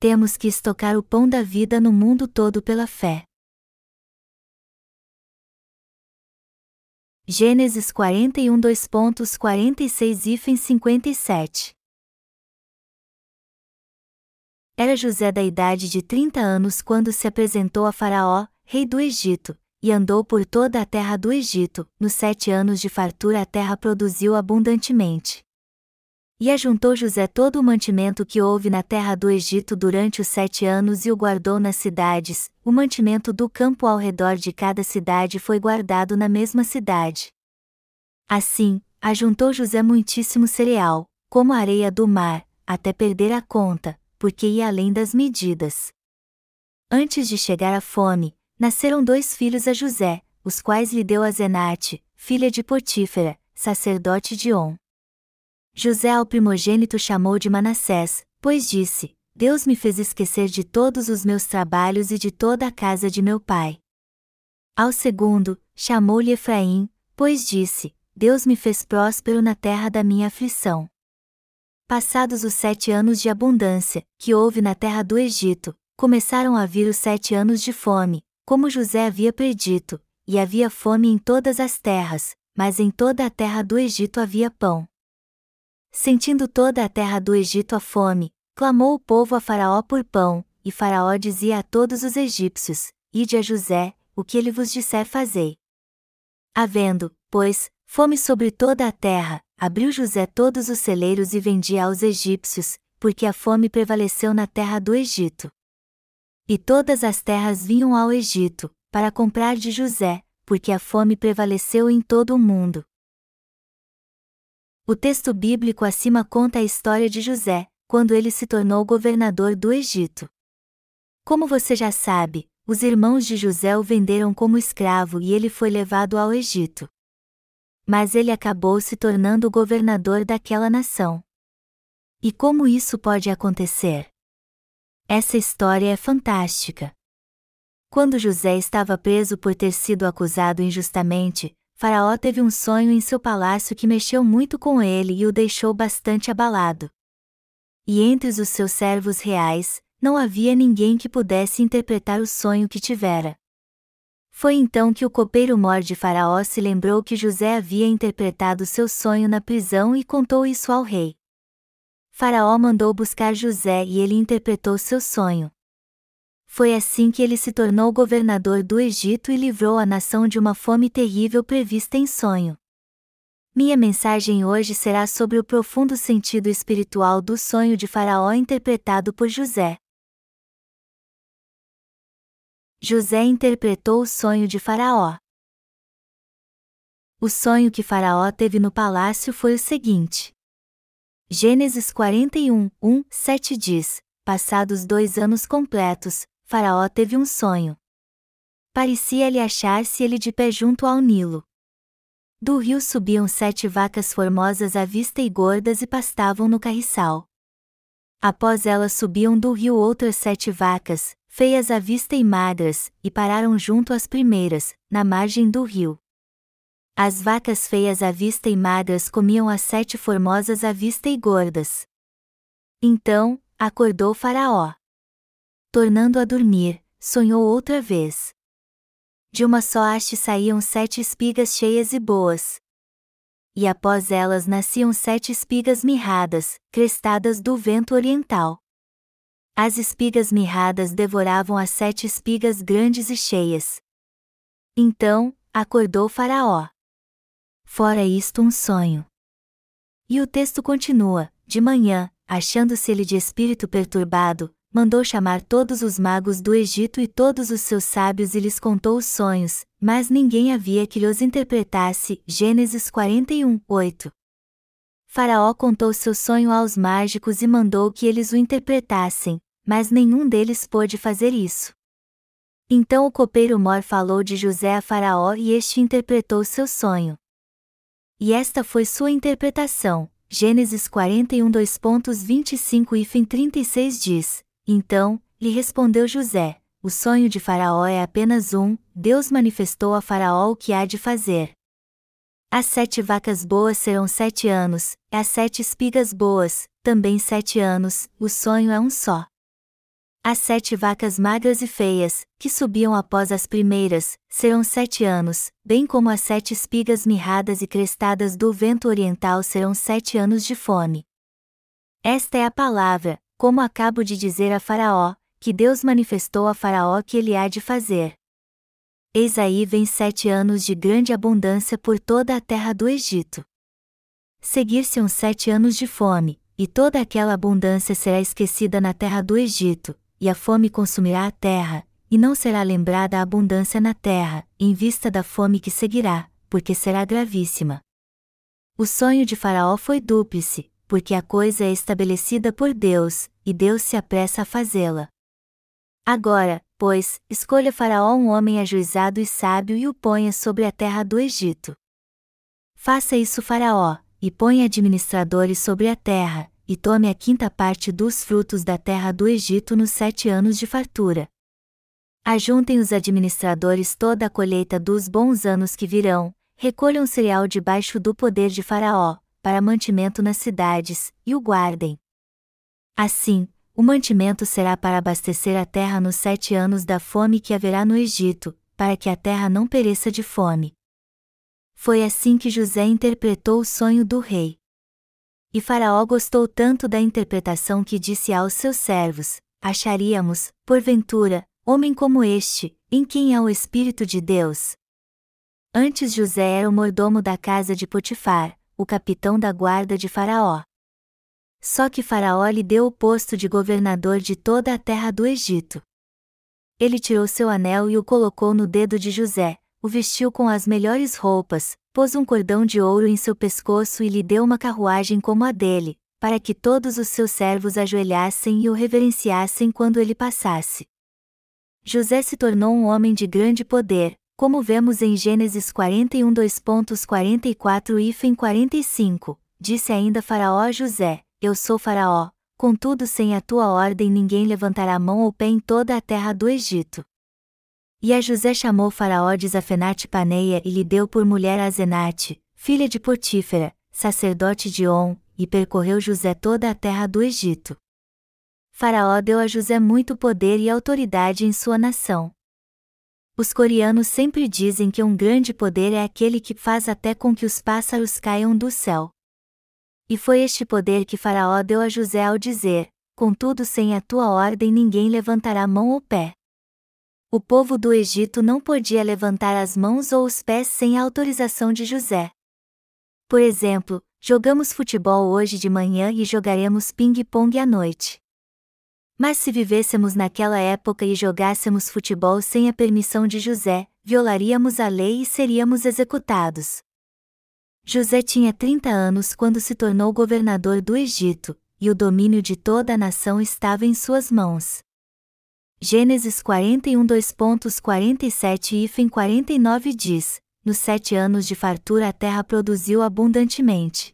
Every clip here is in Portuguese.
temos que estocar o pão da vida no mundo todo pela fé. Gênesis 41 2.46 e 57 Era José da idade de 30 anos quando se apresentou a Faraó, rei do Egito, e andou por toda a terra do Egito. Nos sete anos de fartura a terra produziu abundantemente. E ajuntou José todo o mantimento que houve na terra do Egito durante os sete anos e o guardou nas cidades, o mantimento do campo ao redor de cada cidade foi guardado na mesma cidade. Assim, ajuntou José muitíssimo cereal, como a areia do mar, até perder a conta, porque ia além das medidas. Antes de chegar a fome, nasceram dois filhos a José, os quais lhe deu a Zenate, filha de Potífera, sacerdote de On. José ao primogênito chamou de Manassés, pois disse: Deus me fez esquecer de todos os meus trabalhos e de toda a casa de meu pai. Ao segundo, chamou-lhe Efraim, pois disse: Deus me fez próspero na terra da minha aflição. Passados os sete anos de abundância, que houve na terra do Egito, começaram a vir os sete anos de fome, como José havia predito, e havia fome em todas as terras, mas em toda a terra do Egito havia pão. Sentindo toda a terra do Egito a fome, clamou o povo a Faraó por pão, e Faraó dizia a todos os egípcios: Ide a José, o que ele vos disser fazei. Havendo, pois, fome sobre toda a terra, abriu José todos os celeiros e vendia aos egípcios, porque a fome prevaleceu na terra do Egito. E todas as terras vinham ao Egito, para comprar de José, porque a fome prevaleceu em todo o mundo. O texto bíblico acima conta a história de José, quando ele se tornou governador do Egito. Como você já sabe, os irmãos de José o venderam como escravo e ele foi levado ao Egito. Mas ele acabou se tornando o governador daquela nação. E como isso pode acontecer? Essa história é fantástica. Quando José estava preso por ter sido acusado injustamente, Faraó teve um sonho em seu palácio que mexeu muito com ele e o deixou bastante abalado. E entre os seus servos reais, não havia ninguém que pudesse interpretar o sonho que tivera. Foi então que o copeiro mor de Faraó se lembrou que José havia interpretado seu sonho na prisão e contou isso ao rei. Faraó mandou buscar José e ele interpretou seu sonho. Foi assim que ele se tornou governador do Egito e livrou a nação de uma fome terrível prevista em sonho. Minha mensagem hoje será sobre o profundo sentido espiritual do sonho de Faraó interpretado por José. José interpretou o sonho de Faraó. O sonho que Faraó teve no palácio foi o seguinte. Gênesis 41, 1, 7 diz: Passados dois anos completos, Faraó teve um sonho. Parecia-lhe achar-se ele de pé junto ao Nilo. Do rio subiam sete vacas formosas à vista e gordas e pastavam no carriçal. Após elas subiam do rio outras sete vacas, feias à vista e magras, e pararam junto às primeiras, na margem do rio. As vacas feias à vista e magras comiam as sete formosas à vista e gordas. Então, acordou Faraó tornando a dormir, sonhou outra vez. De uma só haste saíam sete espigas cheias e boas. E após elas nasciam sete espigas mirradas, crestadas do vento oriental. As espigas mirradas devoravam as sete espigas grandes e cheias. Então, acordou Faraó. Fora isto um sonho. E o texto continua: de manhã, achando-se ele de espírito perturbado, mandou chamar todos os magos do Egito e todos os seus sábios e lhes contou os sonhos, mas ninguém havia que lhes interpretasse. Gênesis 41, 8. Faraó contou seu sonho aos mágicos e mandou que eles o interpretassem, mas nenhum deles pôde fazer isso. Então o copeiro Mor falou de José a Faraó e este interpretou seu sonho. E esta foi sua interpretação. Gênesis 41 2.25 e 36 diz: então, lhe respondeu José: O sonho de Faraó é apenas um, Deus manifestou a Faraó o que há de fazer. As sete vacas boas serão sete anos, as sete espigas boas, também sete anos, o sonho é um só. As sete vacas magras e feias, que subiam após as primeiras, serão sete anos, bem como as sete espigas mirradas e crestadas do vento oriental serão sete anos de fome. Esta é a palavra, como acabo de dizer a Faraó, que Deus manifestou a Faraó que ele há de fazer. Eis aí vem sete anos de grande abundância por toda a terra do Egito. Seguir-se-ão sete anos de fome, e toda aquela abundância será esquecida na terra do Egito, e a fome consumirá a terra, e não será lembrada a abundância na terra, em vista da fome que seguirá, porque será gravíssima. O sonho de Faraó foi dúplice, porque a coisa é estabelecida por Deus, e Deus se apressa a fazê-la. Agora, pois, escolha Faraó um homem ajuizado e sábio e o ponha sobre a terra do Egito. Faça isso, Faraó, e ponha administradores sobre a terra, e tome a quinta parte dos frutos da terra do Egito nos sete anos de fartura. Ajuntem os administradores toda a colheita dos bons anos que virão, recolham cereal debaixo do poder de Faraó, para mantimento nas cidades, e o guardem. Assim, o mantimento será para abastecer a terra nos sete anos da fome que haverá no Egito, para que a terra não pereça de fome. Foi assim que José interpretou o sonho do rei. E Faraó gostou tanto da interpretação que disse aos seus servos: Acharíamos, porventura, homem como este, em quem há o Espírito de Deus? Antes José era o mordomo da casa de Potifar, o capitão da guarda de Faraó. Só que Faraó lhe deu o posto de governador de toda a terra do Egito. Ele tirou seu anel e o colocou no dedo de José, o vestiu com as melhores roupas, pôs um cordão de ouro em seu pescoço e lhe deu uma carruagem como a dele, para que todos os seus servos ajoelhassem e o reverenciassem quando ele passasse. José se tornou um homem de grande poder, como vemos em Gênesis 41 2.44 e 45, disse ainda Faraó a José, Eu sou Faraó, contudo sem a tua ordem ninguém levantará mão ou pé em toda a terra do Egito. E a José chamou Faraó de Zafenate Paneia e lhe deu por mulher a Zenate, filha de Potífera, sacerdote de On, e percorreu José toda a terra do Egito. Faraó deu a José muito poder e autoridade em sua nação. Os coreanos sempre dizem que um grande poder é aquele que faz até com que os pássaros caiam do céu. E foi este poder que Faraó deu a José ao dizer: Contudo, sem a tua ordem ninguém levantará mão ou pé. O povo do Egito não podia levantar as mãos ou os pés sem a autorização de José. Por exemplo, jogamos futebol hoje de manhã e jogaremos ping-pong à noite. Mas se vivêssemos naquela época e jogássemos futebol sem a permissão de José, violaríamos a lei e seríamos executados. José tinha 30 anos quando se tornou governador do Egito, e o domínio de toda a nação estava em suas mãos. Gênesis 41 2.47 e 49 diz: Nos sete anos de fartura a terra produziu abundantemente.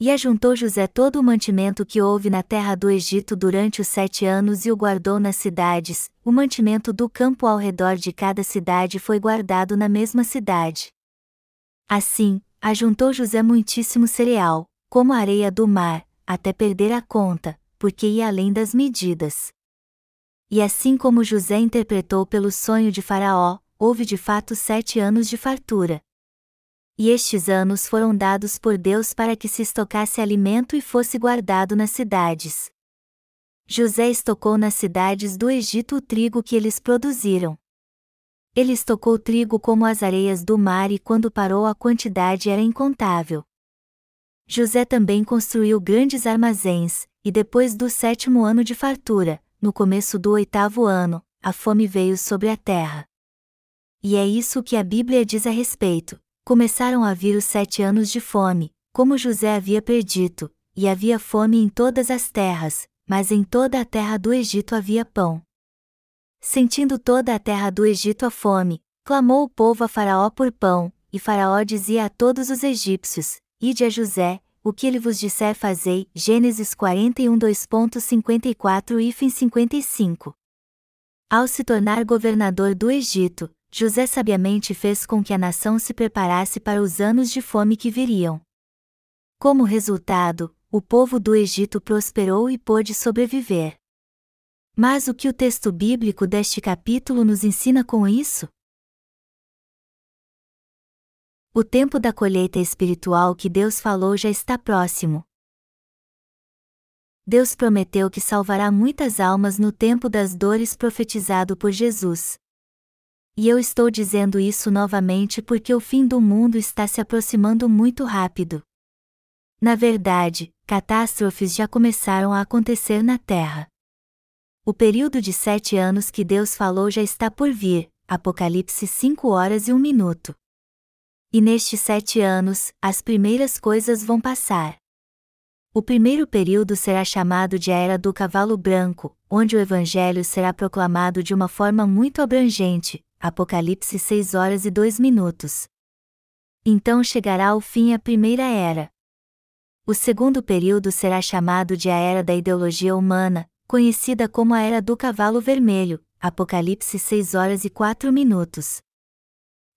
E ajuntou José todo o mantimento que houve na terra do Egito durante os sete anos e o guardou nas cidades, o mantimento do campo ao redor de cada cidade foi guardado na mesma cidade. Assim, ajuntou José muitíssimo cereal, como a areia do mar, até perder a conta, porque ia além das medidas. E assim como José interpretou pelo sonho de Faraó, houve de fato sete anos de fartura. E estes anos foram dados por Deus para que se estocasse alimento e fosse guardado nas cidades. José estocou nas cidades do Egito o trigo que eles produziram. Ele estocou trigo como as areias do mar e quando parou a quantidade era incontável. José também construiu grandes armazéns, e depois do sétimo ano de fartura, no começo do oitavo ano, a fome veio sobre a terra. E é isso que a Bíblia diz a respeito. Começaram a vir os sete anos de fome, como José havia predito, e havia fome em todas as terras, mas em toda a terra do Egito havia pão. Sentindo toda a terra do Egito a fome, clamou o povo a Faraó por pão, e Faraó dizia a todos os egípcios: Ide a José, o que ele vos disser fazei. Gênesis 41 2.54 e 55. Ao se tornar governador do Egito, José sabiamente fez com que a nação se preparasse para os anos de fome que viriam. Como resultado, o povo do Egito prosperou e pôde sobreviver. Mas o que o texto bíblico deste capítulo nos ensina com isso? O tempo da colheita espiritual que Deus falou já está próximo. Deus prometeu que salvará muitas almas no tempo das dores profetizado por Jesus. E eu estou dizendo isso novamente porque o fim do mundo está se aproximando muito rápido. Na verdade, catástrofes já começaram a acontecer na Terra. O período de sete anos que Deus falou já está por vir, Apocalipse 5 horas e 1 minuto. E nestes sete anos, as primeiras coisas vão passar. O primeiro período será chamado de Era do Cavalo Branco, onde o Evangelho será proclamado de uma forma muito abrangente, Apocalipse 6 horas e 2 minutos. Então chegará ao fim a Primeira Era. O segundo período será chamado de a Era da Ideologia Humana, conhecida como a Era do Cavalo Vermelho, Apocalipse 6 horas e 4 minutos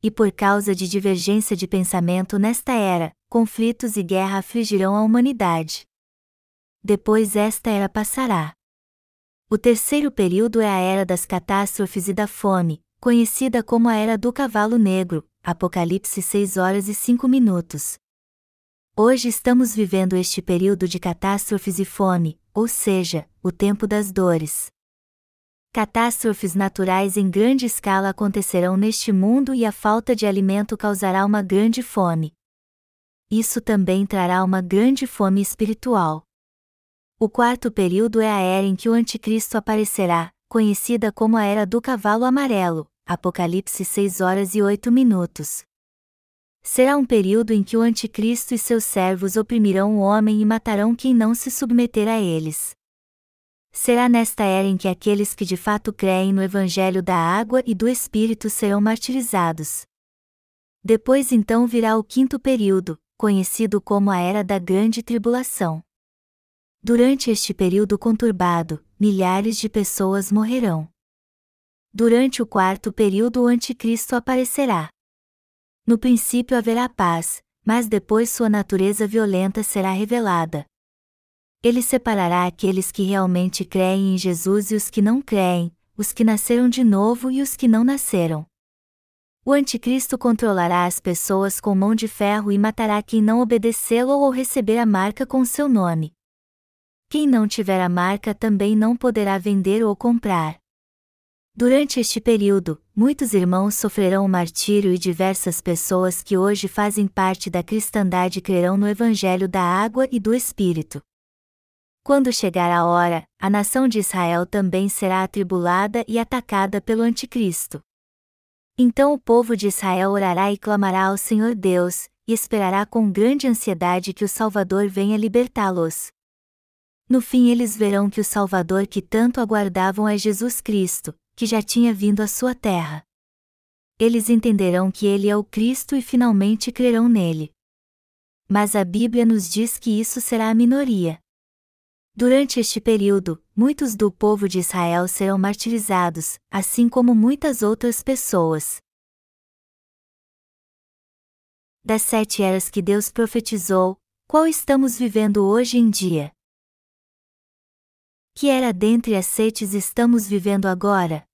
e por causa de divergência de pensamento nesta era, conflitos e guerra afligirão a humanidade. Depois esta era passará. O terceiro período é a era das catástrofes e da fome, conhecida como a era do cavalo negro, Apocalipse 6 horas e 5 minutos. Hoje estamos vivendo este período de catástrofes e fome, ou seja, o tempo das dores. Catástrofes naturais em grande escala acontecerão neste mundo e a falta de alimento causará uma grande fome. Isso também trará uma grande fome espiritual. O quarto período é a era em que o Anticristo aparecerá, conhecida como a Era do Cavalo Amarelo, Apocalipse 6 horas e 8 minutos. Será um período em que o Anticristo e seus servos oprimirão o homem e matarão quem não se submeter a eles. Será nesta era em que aqueles que de fato creem no Evangelho da água e do Espírito serão martirizados. Depois então virá o quinto período, conhecido como a Era da Grande Tribulação. Durante este período conturbado, milhares de pessoas morrerão. Durante o quarto período o Anticristo aparecerá. No princípio haverá paz, mas depois sua natureza violenta será revelada, ele separará aqueles que realmente creem em Jesus e os que não creem, os que nasceram de novo e os que não nasceram. O Anticristo controlará as pessoas com mão de ferro e matará quem não obedecê-lo ou receber a marca com seu nome. Quem não tiver a marca também não poderá vender ou comprar. Durante este período, muitos irmãos sofrerão o martírio e diversas pessoas que hoje fazem parte da cristandade crerão no Evangelho da água e do Espírito. Quando chegar a hora, a nação de Israel também será atribulada e atacada pelo Anticristo. Então o povo de Israel orará e clamará ao Senhor Deus, e esperará com grande ansiedade que o Salvador venha libertá-los. No fim eles verão que o Salvador que tanto aguardavam é Jesus Cristo, que já tinha vindo à sua terra. Eles entenderão que ele é o Cristo e finalmente crerão nele. Mas a Bíblia nos diz que isso será a minoria. Durante este período, muitos do povo de Israel serão martirizados, assim como muitas outras pessoas. Das sete eras que Deus profetizou, qual estamos vivendo hoje em dia? Que era dentre as setes estamos vivendo agora?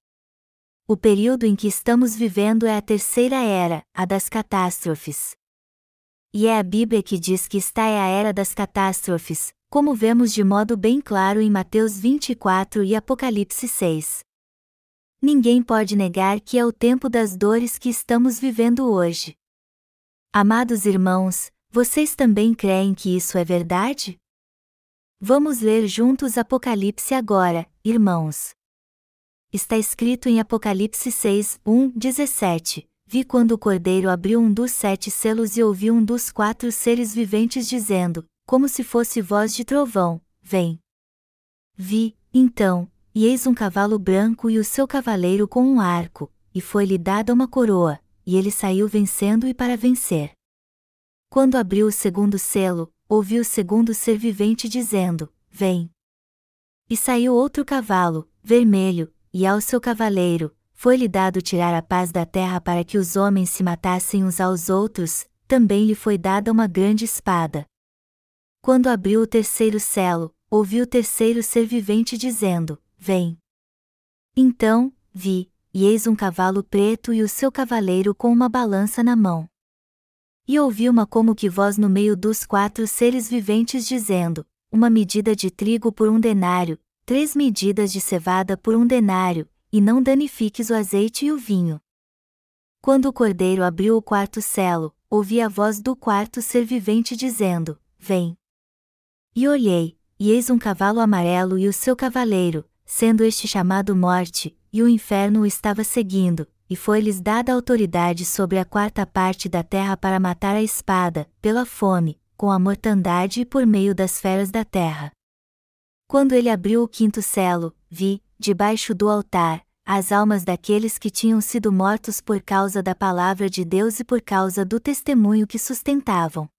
O período em que estamos vivendo é a terceira era, a das catástrofes. E é a Bíblia que diz que está é a era das catástrofes, como vemos de modo bem claro em Mateus 24 e Apocalipse 6. Ninguém pode negar que é o tempo das dores que estamos vivendo hoje. Amados irmãos, vocês também creem que isso é verdade? Vamos ler juntos Apocalipse agora, irmãos. Está escrito em Apocalipse 6, 1, 17. Vi quando o cordeiro abriu um dos sete selos e ouvi um dos quatro seres viventes dizendo: como se fosse voz de trovão, vem. Vi, então, e eis um cavalo branco e o seu cavaleiro com um arco, e foi-lhe dada uma coroa, e ele saiu vencendo e para vencer. Quando abriu o segundo selo, ouvi o segundo ser vivente dizendo: Vem. E saiu outro cavalo, vermelho, e ao seu cavaleiro, foi-lhe dado tirar a paz da terra para que os homens se matassem uns aos outros, também lhe foi dada uma grande espada, quando abriu o terceiro selo, ouviu o terceiro ser vivente dizendo: Vem. Então, vi, e eis um cavalo preto e o seu cavaleiro com uma balança na mão. E ouvi uma como que voz no meio dos quatro seres viventes dizendo: Uma medida de trigo por um denário, três medidas de cevada por um denário, e não danifiques o azeite e o vinho. Quando o cordeiro abriu o quarto selo, ouvi a voz do quarto ser vivente dizendo: Vem. E olhei, e eis um cavalo amarelo e o seu cavaleiro, sendo este chamado Morte, e o inferno o estava seguindo, e foi-lhes dada autoridade sobre a quarta parte da terra para matar a espada, pela fome, com a mortandade e por meio das feras da terra. Quando ele abriu o quinto selo, vi, debaixo do altar, as almas daqueles que tinham sido mortos por causa da palavra de Deus e por causa do testemunho que sustentavam.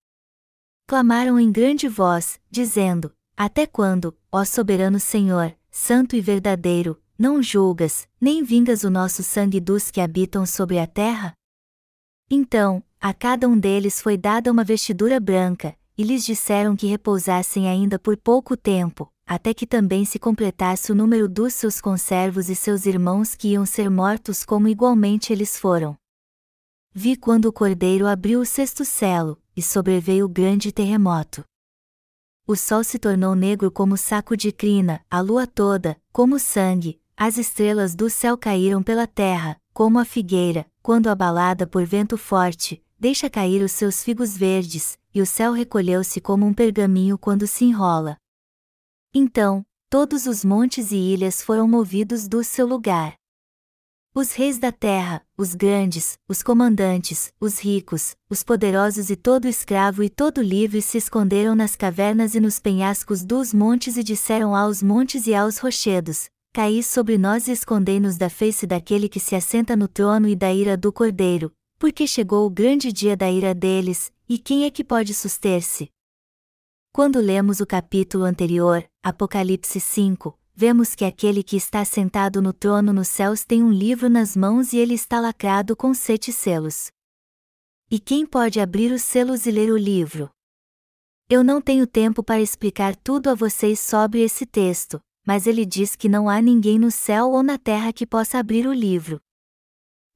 Clamaram em grande voz, dizendo: Até quando, ó soberano Senhor, santo e verdadeiro, não julgas, nem vingas o nosso sangue dos que habitam sobre a terra? Então, a cada um deles foi dada uma vestidura branca, e lhes disseram que repousassem ainda por pouco tempo, até que também se completasse o número dos seus conservos e seus irmãos que iam ser mortos como igualmente eles foram. Vi quando o cordeiro abriu o sexto selo, e sobreveio grande terremoto o sol se tornou negro como saco de crina, a lua toda, como sangue, as estrelas do céu caíram pela terra, como a figueira, quando abalada por vento forte, deixa cair os seus figos verdes, e o céu recolheu-se como um pergaminho quando se enrola. Então, todos os montes e ilhas foram movidos do seu lugar. Os reis da terra, os grandes, os comandantes, os ricos, os poderosos e todo escravo e todo livre se esconderam nas cavernas e nos penhascos dos montes e disseram aos montes e aos rochedos: Caí sobre nós e escondei-nos da face daquele que se assenta no trono e da ira do cordeiro, porque chegou o grande dia da ira deles, e quem é que pode suster-se? Quando lemos o capítulo anterior, Apocalipse 5, vemos que aquele que está sentado no trono nos céus tem um livro nas mãos e ele está lacrado com sete selos. E quem pode abrir os selos e ler o livro? Eu não tenho tempo para explicar tudo a vocês sobre esse texto, mas ele diz que não há ninguém no céu ou na terra que possa abrir o livro.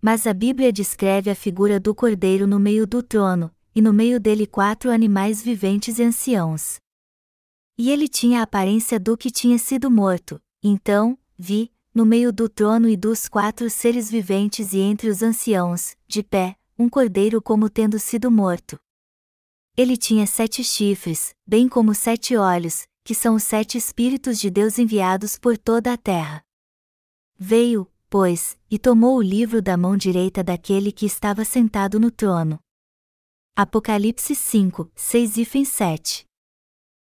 Mas a Bíblia descreve a figura do cordeiro no meio do trono, e no meio dele quatro animais viventes e anciãos. E ele tinha a aparência do que tinha sido morto, então, vi, no meio do trono e dos quatro seres viventes e entre os anciãos, de pé, um cordeiro como tendo sido morto. Ele tinha sete chifres, bem como sete olhos, que são os sete Espíritos de Deus enviados por toda a terra. Veio, pois, e tomou o livro da mão direita daquele que estava sentado no trono. Apocalipse 5, 6 e 7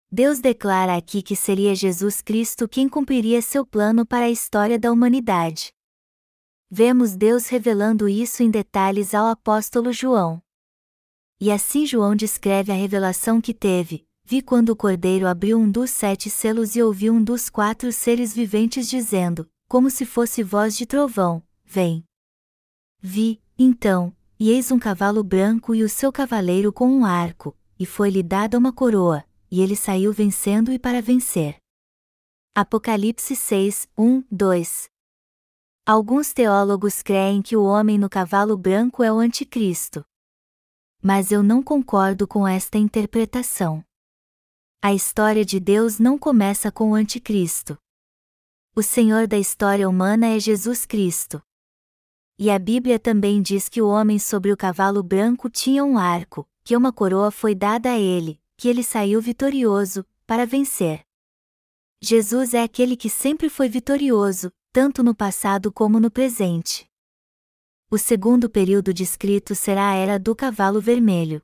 Deus declara aqui que seria Jesus Cristo quem cumpriria seu plano para a história da humanidade. Vemos Deus revelando isso em detalhes ao apóstolo João. E assim João descreve a revelação que teve, vi quando o cordeiro abriu um dos sete selos e ouvi um dos quatro seres viventes dizendo, como se fosse voz de trovão: Vem. Vi, então, e eis um cavalo branco e o seu cavaleiro com um arco, e foi-lhe dada uma coroa, e ele saiu vencendo e para vencer. Apocalipse 6, 1, 2 Alguns teólogos creem que o homem no cavalo branco é o Anticristo. Mas eu não concordo com esta interpretação. A história de Deus não começa com o Anticristo. O Senhor da história humana é Jesus Cristo. E a Bíblia também diz que o homem sobre o cavalo branco tinha um arco, que uma coroa foi dada a ele, que ele saiu vitorioso, para vencer. Jesus é aquele que sempre foi vitorioso, tanto no passado como no presente. O segundo período descrito será a Era do Cavalo Vermelho.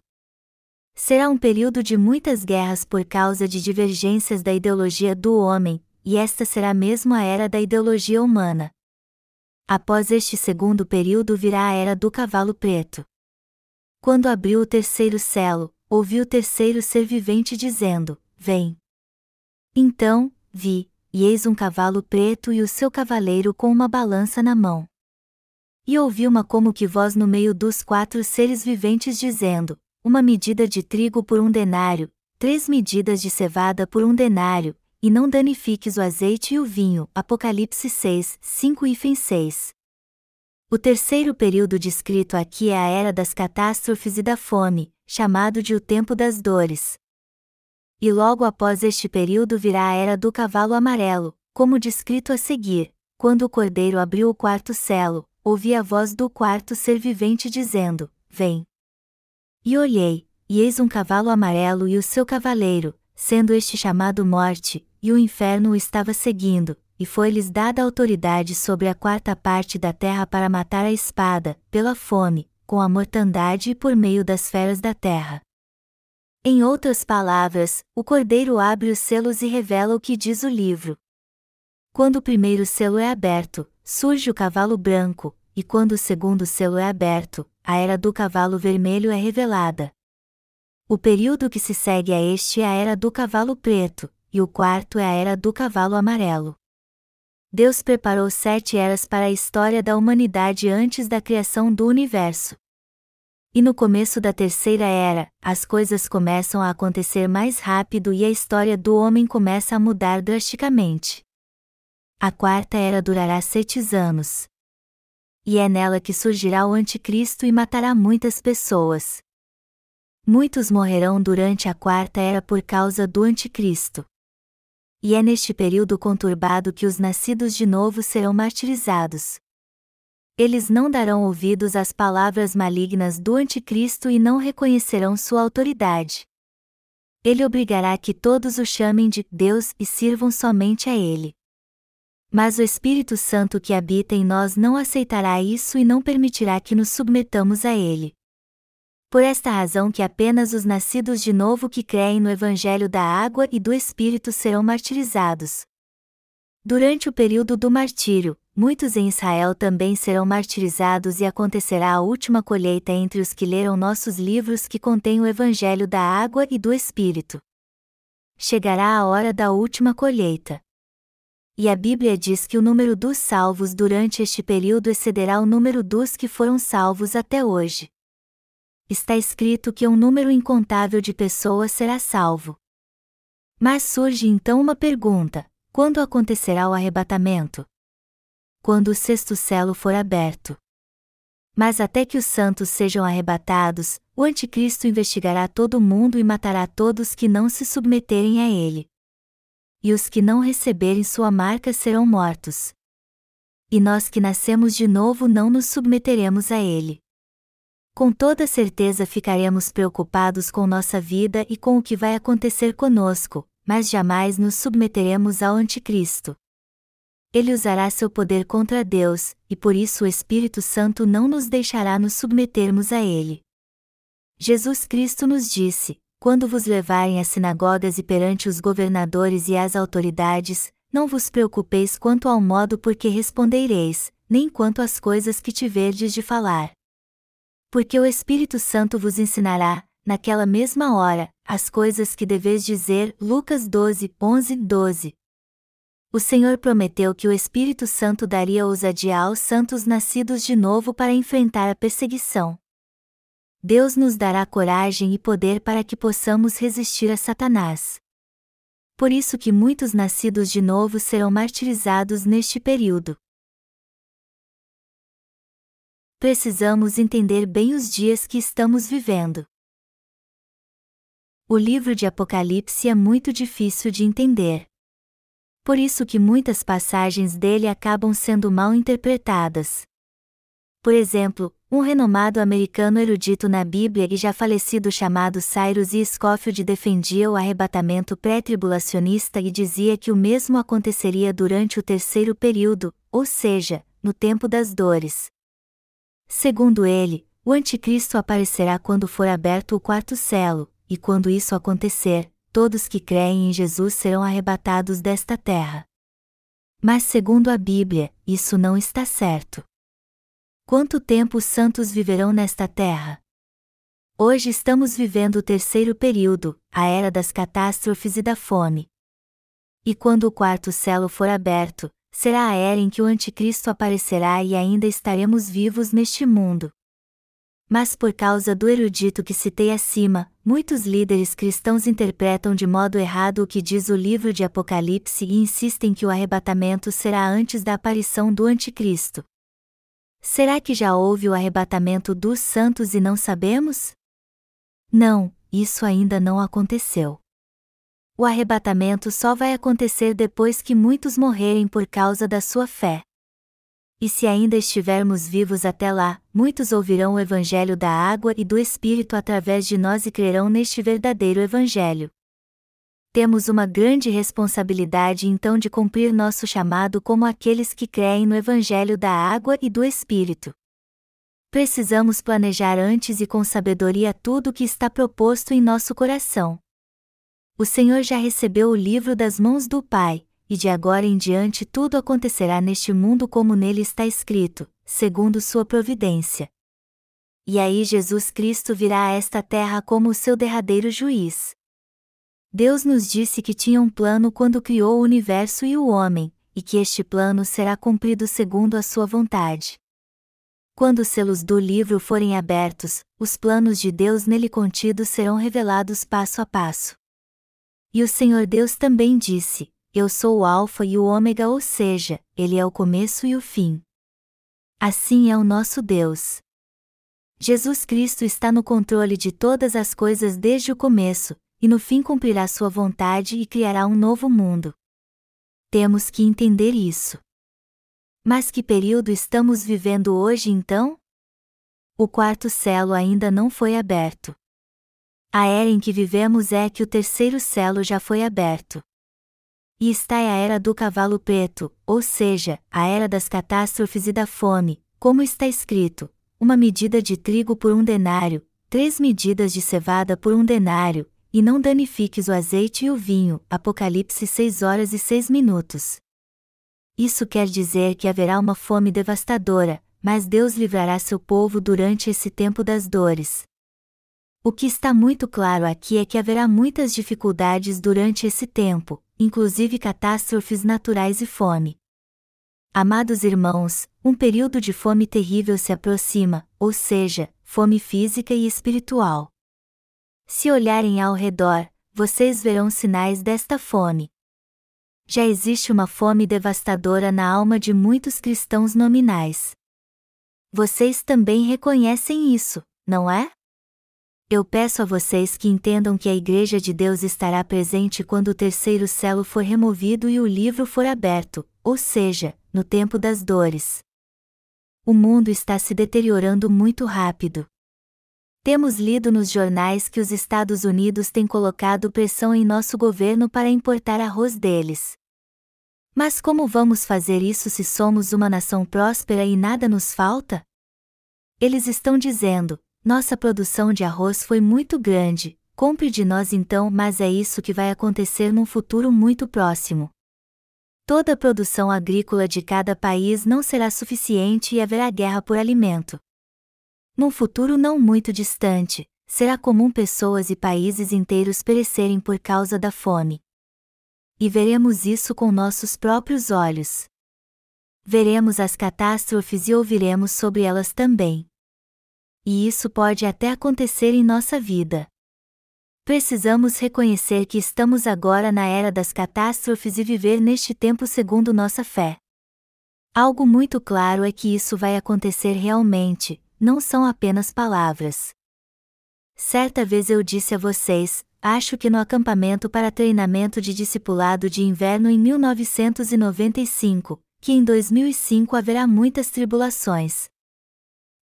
Será um período de muitas guerras por causa de divergências da ideologia do homem, e esta será mesmo a era da ideologia humana. Após este segundo período virá a era do cavalo preto. Quando abriu o terceiro selo, ouvi o terceiro ser vivente dizendo: Vem. Então, vi, e eis um cavalo preto e o seu cavaleiro com uma balança na mão. E ouvi uma como que voz no meio dos quatro seres viventes dizendo: uma medida de trigo por um denário, três medidas de cevada por um denário, e não danifiques o azeite e o vinho. Apocalipse 6, 5 e 6. O terceiro período descrito aqui é a era das catástrofes e da fome, chamado de o tempo das dores. E logo após este período virá a era do cavalo amarelo, como descrito a seguir. Quando o cordeiro abriu o quarto selo, ouvi a voz do quarto ser vivente dizendo: Vem. E olhei, e eis um cavalo amarelo e o seu cavaleiro, sendo este chamado Morte, e o inferno o estava seguindo, e foi-lhes dada autoridade sobre a quarta parte da terra para matar a espada, pela fome, com a mortandade e por meio das feras da terra. Em outras palavras, o cordeiro abre os selos e revela o que diz o livro. Quando o primeiro selo é aberto, surge o cavalo branco, e quando o segundo selo é aberto, a era do cavalo vermelho é revelada. O período que se segue a este é a era do cavalo preto, e o quarto é a era do cavalo amarelo. Deus preparou sete eras para a história da humanidade antes da criação do universo. E no começo da terceira era, as coisas começam a acontecer mais rápido e a história do homem começa a mudar drasticamente. A quarta era durará sete anos. E é nela que surgirá o Anticristo e matará muitas pessoas. Muitos morrerão durante a quarta era por causa do Anticristo. E é neste período conturbado que os nascidos de novo serão martirizados. Eles não darão ouvidos às palavras malignas do Anticristo e não reconhecerão sua autoridade. Ele obrigará que todos o chamem de Deus e sirvam somente a Ele. Mas o Espírito Santo que habita em nós não aceitará isso e não permitirá que nos submetamos a ele. Por esta razão que apenas os nascidos de novo que creem no Evangelho da água e do Espírito serão martirizados. Durante o período do martírio, muitos em Israel também serão martirizados e acontecerá a última colheita entre os que leram nossos livros que contêm o Evangelho da água e do Espírito. Chegará a hora da última colheita e a Bíblia diz que o número dos salvos durante este período excederá o número dos que foram salvos até hoje. Está escrito que um número incontável de pessoas será salvo. Mas surge então uma pergunta: quando acontecerá o arrebatamento? Quando o sexto selo for aberto. Mas até que os santos sejam arrebatados, o Anticristo investigará todo o mundo e matará todos que não se submeterem a ele e os que não receberem sua marca serão mortos. E nós que nascemos de novo não nos submeteremos a ele. Com toda certeza ficaremos preocupados com nossa vida e com o que vai acontecer conosco, mas jamais nos submeteremos ao Anticristo. Ele usará seu poder contra Deus, e por isso o Espírito Santo não nos deixará nos submetermos a ele. Jesus Cristo nos disse: quando vos levarem às sinagogas e perante os governadores e as autoridades, não vos preocupeis quanto ao modo por que respondereis, nem quanto às coisas que tiverdes de falar. Porque o Espírito Santo vos ensinará, naquela mesma hora, as coisas que deveis dizer. Lucas 12, 11, 12. O Senhor prometeu que o Espírito Santo daria ousadia aos santos nascidos de novo para enfrentar a perseguição. Deus nos dará coragem e poder para que possamos resistir a Satanás. Por isso que muitos nascidos de novo serão martirizados neste período. Precisamos entender bem os dias que estamos vivendo. O livro de Apocalipse é muito difícil de entender. Por isso que muitas passagens dele acabam sendo mal interpretadas. Por exemplo, um renomado americano erudito na Bíblia e já falecido chamado Cyrus E. Scofield defendia o arrebatamento pré-tribulacionista e dizia que o mesmo aconteceria durante o terceiro período, ou seja, no tempo das dores. Segundo ele, o anticristo aparecerá quando for aberto o quarto selo, e quando isso acontecer, todos que creem em Jesus serão arrebatados desta terra. Mas segundo a Bíblia, isso não está certo. Quanto tempo os santos viverão nesta terra? Hoje estamos vivendo o terceiro período, a era das catástrofes e da fome. E quando o quarto selo for aberto, será a era em que o Anticristo aparecerá e ainda estaremos vivos neste mundo. Mas por causa do erudito que citei acima, muitos líderes cristãos interpretam de modo errado o que diz o livro de Apocalipse e insistem que o arrebatamento será antes da aparição do Anticristo. Será que já houve o arrebatamento dos santos e não sabemos? Não, isso ainda não aconteceu. O arrebatamento só vai acontecer depois que muitos morrerem por causa da sua fé. E se ainda estivermos vivos até lá, muitos ouvirão o Evangelho da água e do Espírito através de nós e crerão neste verdadeiro Evangelho. Temos uma grande responsabilidade então de cumprir nosso chamado como aqueles que creem no Evangelho da água e do Espírito. Precisamos planejar antes e com sabedoria tudo o que está proposto em nosso coração. O Senhor já recebeu o livro das mãos do Pai, e de agora em diante tudo acontecerá neste mundo como nele está escrito, segundo sua providência. E aí Jesus Cristo virá a esta terra como o seu derradeiro juiz. Deus nos disse que tinha um plano quando criou o universo e o homem, e que este plano será cumprido segundo a sua vontade. Quando os selos do livro forem abertos, os planos de Deus nele contidos serão revelados passo a passo. E o Senhor Deus também disse: eu sou o Alfa e o Ômega, ou seja, Ele é o começo e o fim. Assim é o nosso Deus. Jesus Cristo está no controle de todas as coisas desde o começo, e no fim cumprirá sua vontade e criará um novo mundo. Temos que entender isso. Mas que período estamos vivendo hoje então? O quarto selo ainda não foi aberto. A era em que vivemos é que o terceiro selo já foi aberto. E está a era do cavalo preto, ou seja, a era das catástrofes e da fome, como está escrito: uma medida de trigo por um denário, três medidas de cevada por um denário, e não danifiques o azeite e o vinho. Apocalipse 6 horas e 6 minutos. Isso quer dizer que haverá uma fome devastadora, mas Deus livrará seu povo durante esse tempo das dores. O que está muito claro aqui é que haverá muitas dificuldades durante esse tempo, inclusive catástrofes naturais e fome. Amados irmãos, um período de fome terrível se aproxima, ou seja, fome física e espiritual. Se olharem ao redor, vocês verão sinais desta fome. Já existe uma fome devastadora na alma de muitos cristãos nominais. Vocês também reconhecem isso, não é? Eu peço a vocês que entendam que a Igreja de Deus estará presente quando o terceiro selo for removido e o livro for aberto, ou seja, no tempo das dores. O mundo está se deteriorando muito rápido. Temos lido nos jornais que os Estados Unidos têm colocado pressão em nosso governo para importar arroz deles. Mas como vamos fazer isso se somos uma nação próspera e nada nos falta? Eles estão dizendo: nossa produção de arroz foi muito grande, compre de nós então, mas é isso que vai acontecer num futuro muito próximo. Toda a produção agrícola de cada país não será suficiente e haverá guerra por alimento. Num futuro não muito distante, será comum pessoas e países inteiros perecerem por causa da fome. E veremos isso com nossos próprios olhos. Veremos as catástrofes e ouviremos sobre elas também e isso pode até acontecer em nossa vida. Precisamos reconhecer que estamos agora na era das catástrofes e viver neste tempo segundo nossa fé. Algo muito claro é que isso vai acontecer realmente, não são apenas palavras. Certa vez eu disse a vocês, acho que no acampamento para treinamento de discipulado de inverno em 1995, que em 2005 haverá muitas tribulações.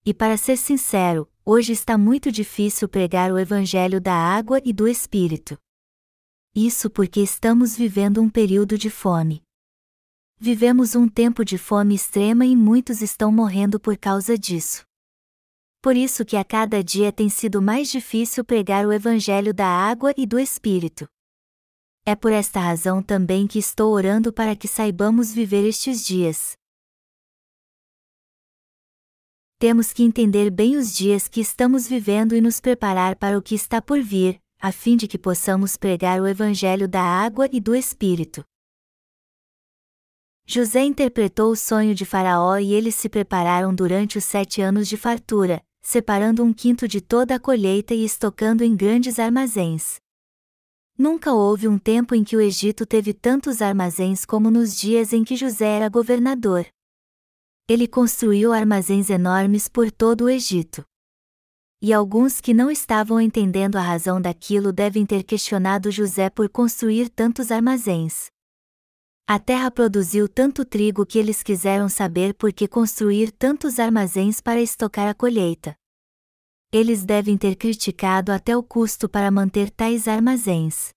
E para ser sincero, hoje está muito difícil pregar o Evangelho da água e do Espírito. Isso porque estamos vivendo um período de fome. Vivemos um tempo de fome extrema e muitos estão morrendo por causa disso. Por isso que a cada dia tem sido mais difícil pregar o Evangelho da água e do Espírito. É por esta razão também que estou orando para que saibamos viver estes dias, temos que entender bem os dias que estamos vivendo e nos preparar para o que está por vir, a fim de que possamos pregar o Evangelho da água e do Espírito. José interpretou o sonho de Faraó e eles se prepararam durante os sete anos de fartura, separando um quinto de toda a colheita e estocando em grandes armazéns. Nunca houve um tempo em que o Egito teve tantos armazéns como nos dias em que José era governador. Ele construiu armazéns enormes por todo o Egito. E alguns que não estavam entendendo a razão daquilo devem ter questionado José por construir tantos armazéns. A terra produziu tanto trigo que eles quiseram saber por que construir tantos armazéns para estocar a colheita. Eles devem ter criticado até o custo para manter tais armazéns.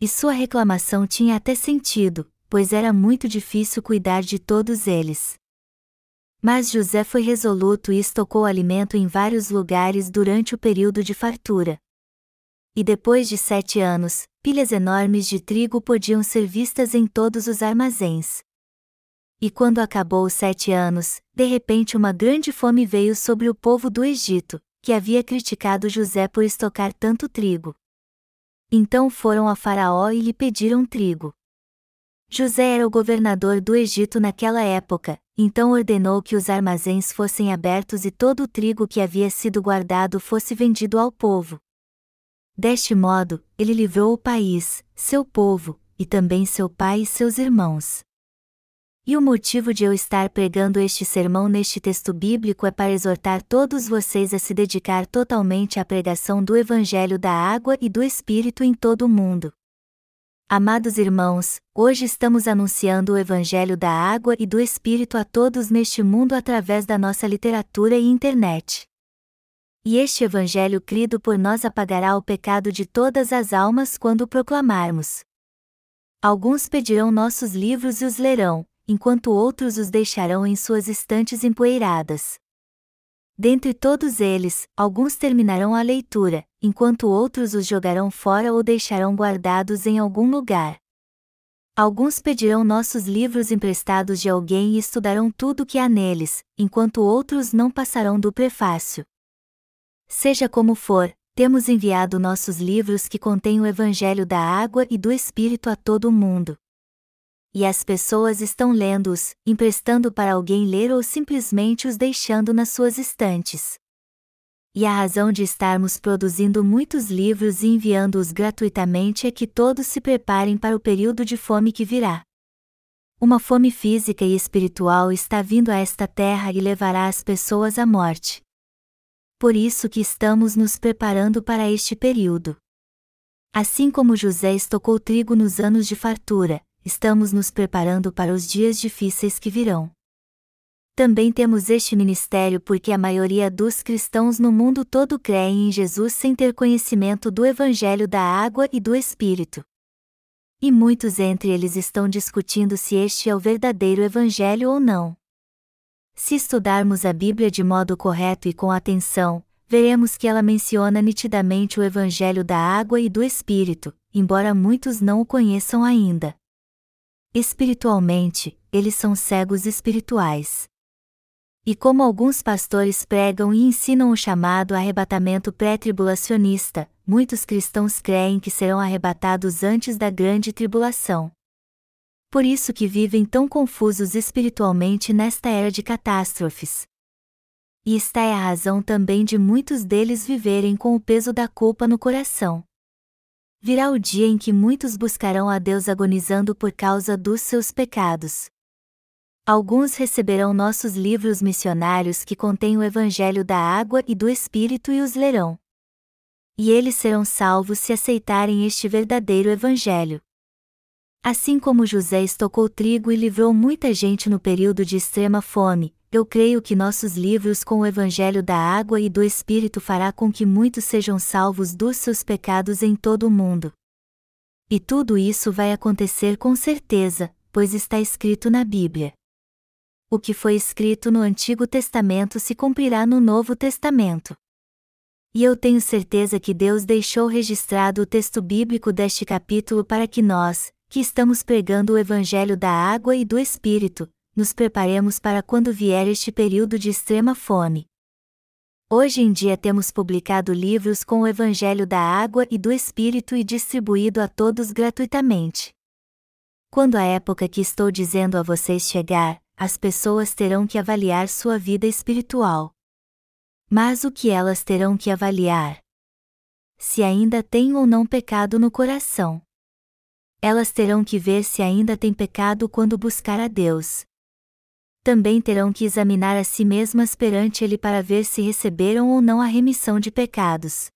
E sua reclamação tinha até sentido, pois era muito difícil cuidar de todos eles. Mas José foi resoluto e estocou alimento em vários lugares durante o período de fartura e depois de sete anos, pilhas enormes de trigo podiam ser vistas em todos os armazéns. E quando acabou os sete anos, de repente uma grande fome veio sobre o povo do Egito, que havia criticado José por estocar tanto trigo. Então foram a Faraó e lhe pediram trigo. José era o governador do Egito naquela época, então ordenou que os armazéns fossem abertos e todo o trigo que havia sido guardado fosse vendido ao povo. Deste modo, ele livrou o país, seu povo, e também seu pai e seus irmãos. E o motivo de eu estar pregando este sermão neste texto bíblico é para exortar todos vocês a se dedicar totalmente à pregação do Evangelho da Água e do Espírito em todo o mundo. Amados irmãos, hoje estamos anunciando o Evangelho da Água e do Espírito a todos neste mundo através da nossa literatura e internet. E este Evangelho crido por nós apagará o pecado de todas as almas quando o proclamarmos. Alguns pedirão nossos livros e os lerão, enquanto outros os deixarão em suas estantes empoeiradas. Dentre todos eles, alguns terminarão a leitura, enquanto outros os jogarão fora ou deixarão guardados em algum lugar. Alguns pedirão nossos livros emprestados de alguém e estudarão tudo o que há neles, enquanto outros não passarão do prefácio. Seja como for, temos enviado nossos livros que contêm o Evangelho da água e do Espírito a todo o mundo. E as pessoas estão lendo-os, emprestando para alguém ler ou simplesmente os deixando nas suas estantes. E a razão de estarmos produzindo muitos livros e enviando-os gratuitamente é que todos se preparem para o período de fome que virá. Uma fome física e espiritual está vindo a esta terra e levará as pessoas à morte por isso que estamos nos preparando para este período. Assim como José estocou trigo nos anos de fartura, estamos nos preparando para os dias difíceis que virão. Também temos este ministério porque a maioria dos cristãos no mundo todo creem em Jesus sem ter conhecimento do Evangelho da água e do Espírito. E muitos entre eles estão discutindo se este é o verdadeiro Evangelho ou não. Se estudarmos a Bíblia de modo correto e com atenção, veremos que ela menciona nitidamente o Evangelho da água e do Espírito, embora muitos não o conheçam ainda. Espiritualmente, eles são cegos espirituais. E como alguns pastores pregam e ensinam o chamado arrebatamento pré-tribulacionista, muitos cristãos creem que serão arrebatados antes da grande tribulação por isso que vivem tão confusos espiritualmente nesta era de catástrofes. E está é a razão também de muitos deles viverem com o peso da culpa no coração. Virá o dia em que muitos buscarão a Deus agonizando por causa dos seus pecados. Alguns receberão nossos livros missionários que contêm o Evangelho da água e do Espírito e os lerão. E eles serão salvos se aceitarem este verdadeiro Evangelho. Assim como José estocou trigo e livrou muita gente no período de extrema fome, eu creio que nossos livros com o Evangelho da água e do Espírito fará com que muitos sejam salvos dos seus pecados em todo o mundo. E tudo isso vai acontecer com certeza, pois está escrito na Bíblia. O que foi escrito no Antigo Testamento se cumprirá no Novo Testamento. E eu tenho certeza que Deus deixou registrado o texto bíblico deste capítulo para que nós, que estamos pregando o Evangelho da água e do Espírito, nos preparemos para quando vier este período de extrema fome. Hoje em dia temos publicado livros com o Evangelho da água e do Espírito e distribuído a todos gratuitamente. Quando a época que estou dizendo a vocês chegar, as pessoas terão que avaliar sua vida espiritual. Mas o que elas terão que avaliar? Se ainda têm ou não pecado no coração. Elas terão que ver se ainda têm pecado quando buscar a Deus. Também terão que examinar a si mesmas perante Ele para ver se receberam ou não a remissão de pecados.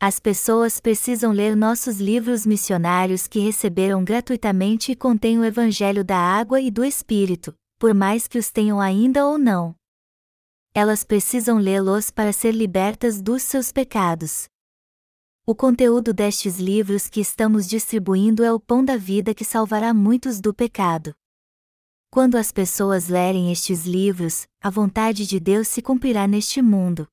As pessoas precisam ler nossos livros missionários que receberam gratuitamente e contêm o Evangelho da Água e do Espírito, por mais que os tenham ainda ou não. Elas precisam lê-los para ser libertas dos seus pecados. O conteúdo destes livros que estamos distribuindo é o pão da vida que salvará muitos do pecado. Quando as pessoas lerem estes livros, a vontade de Deus se cumprirá neste mundo.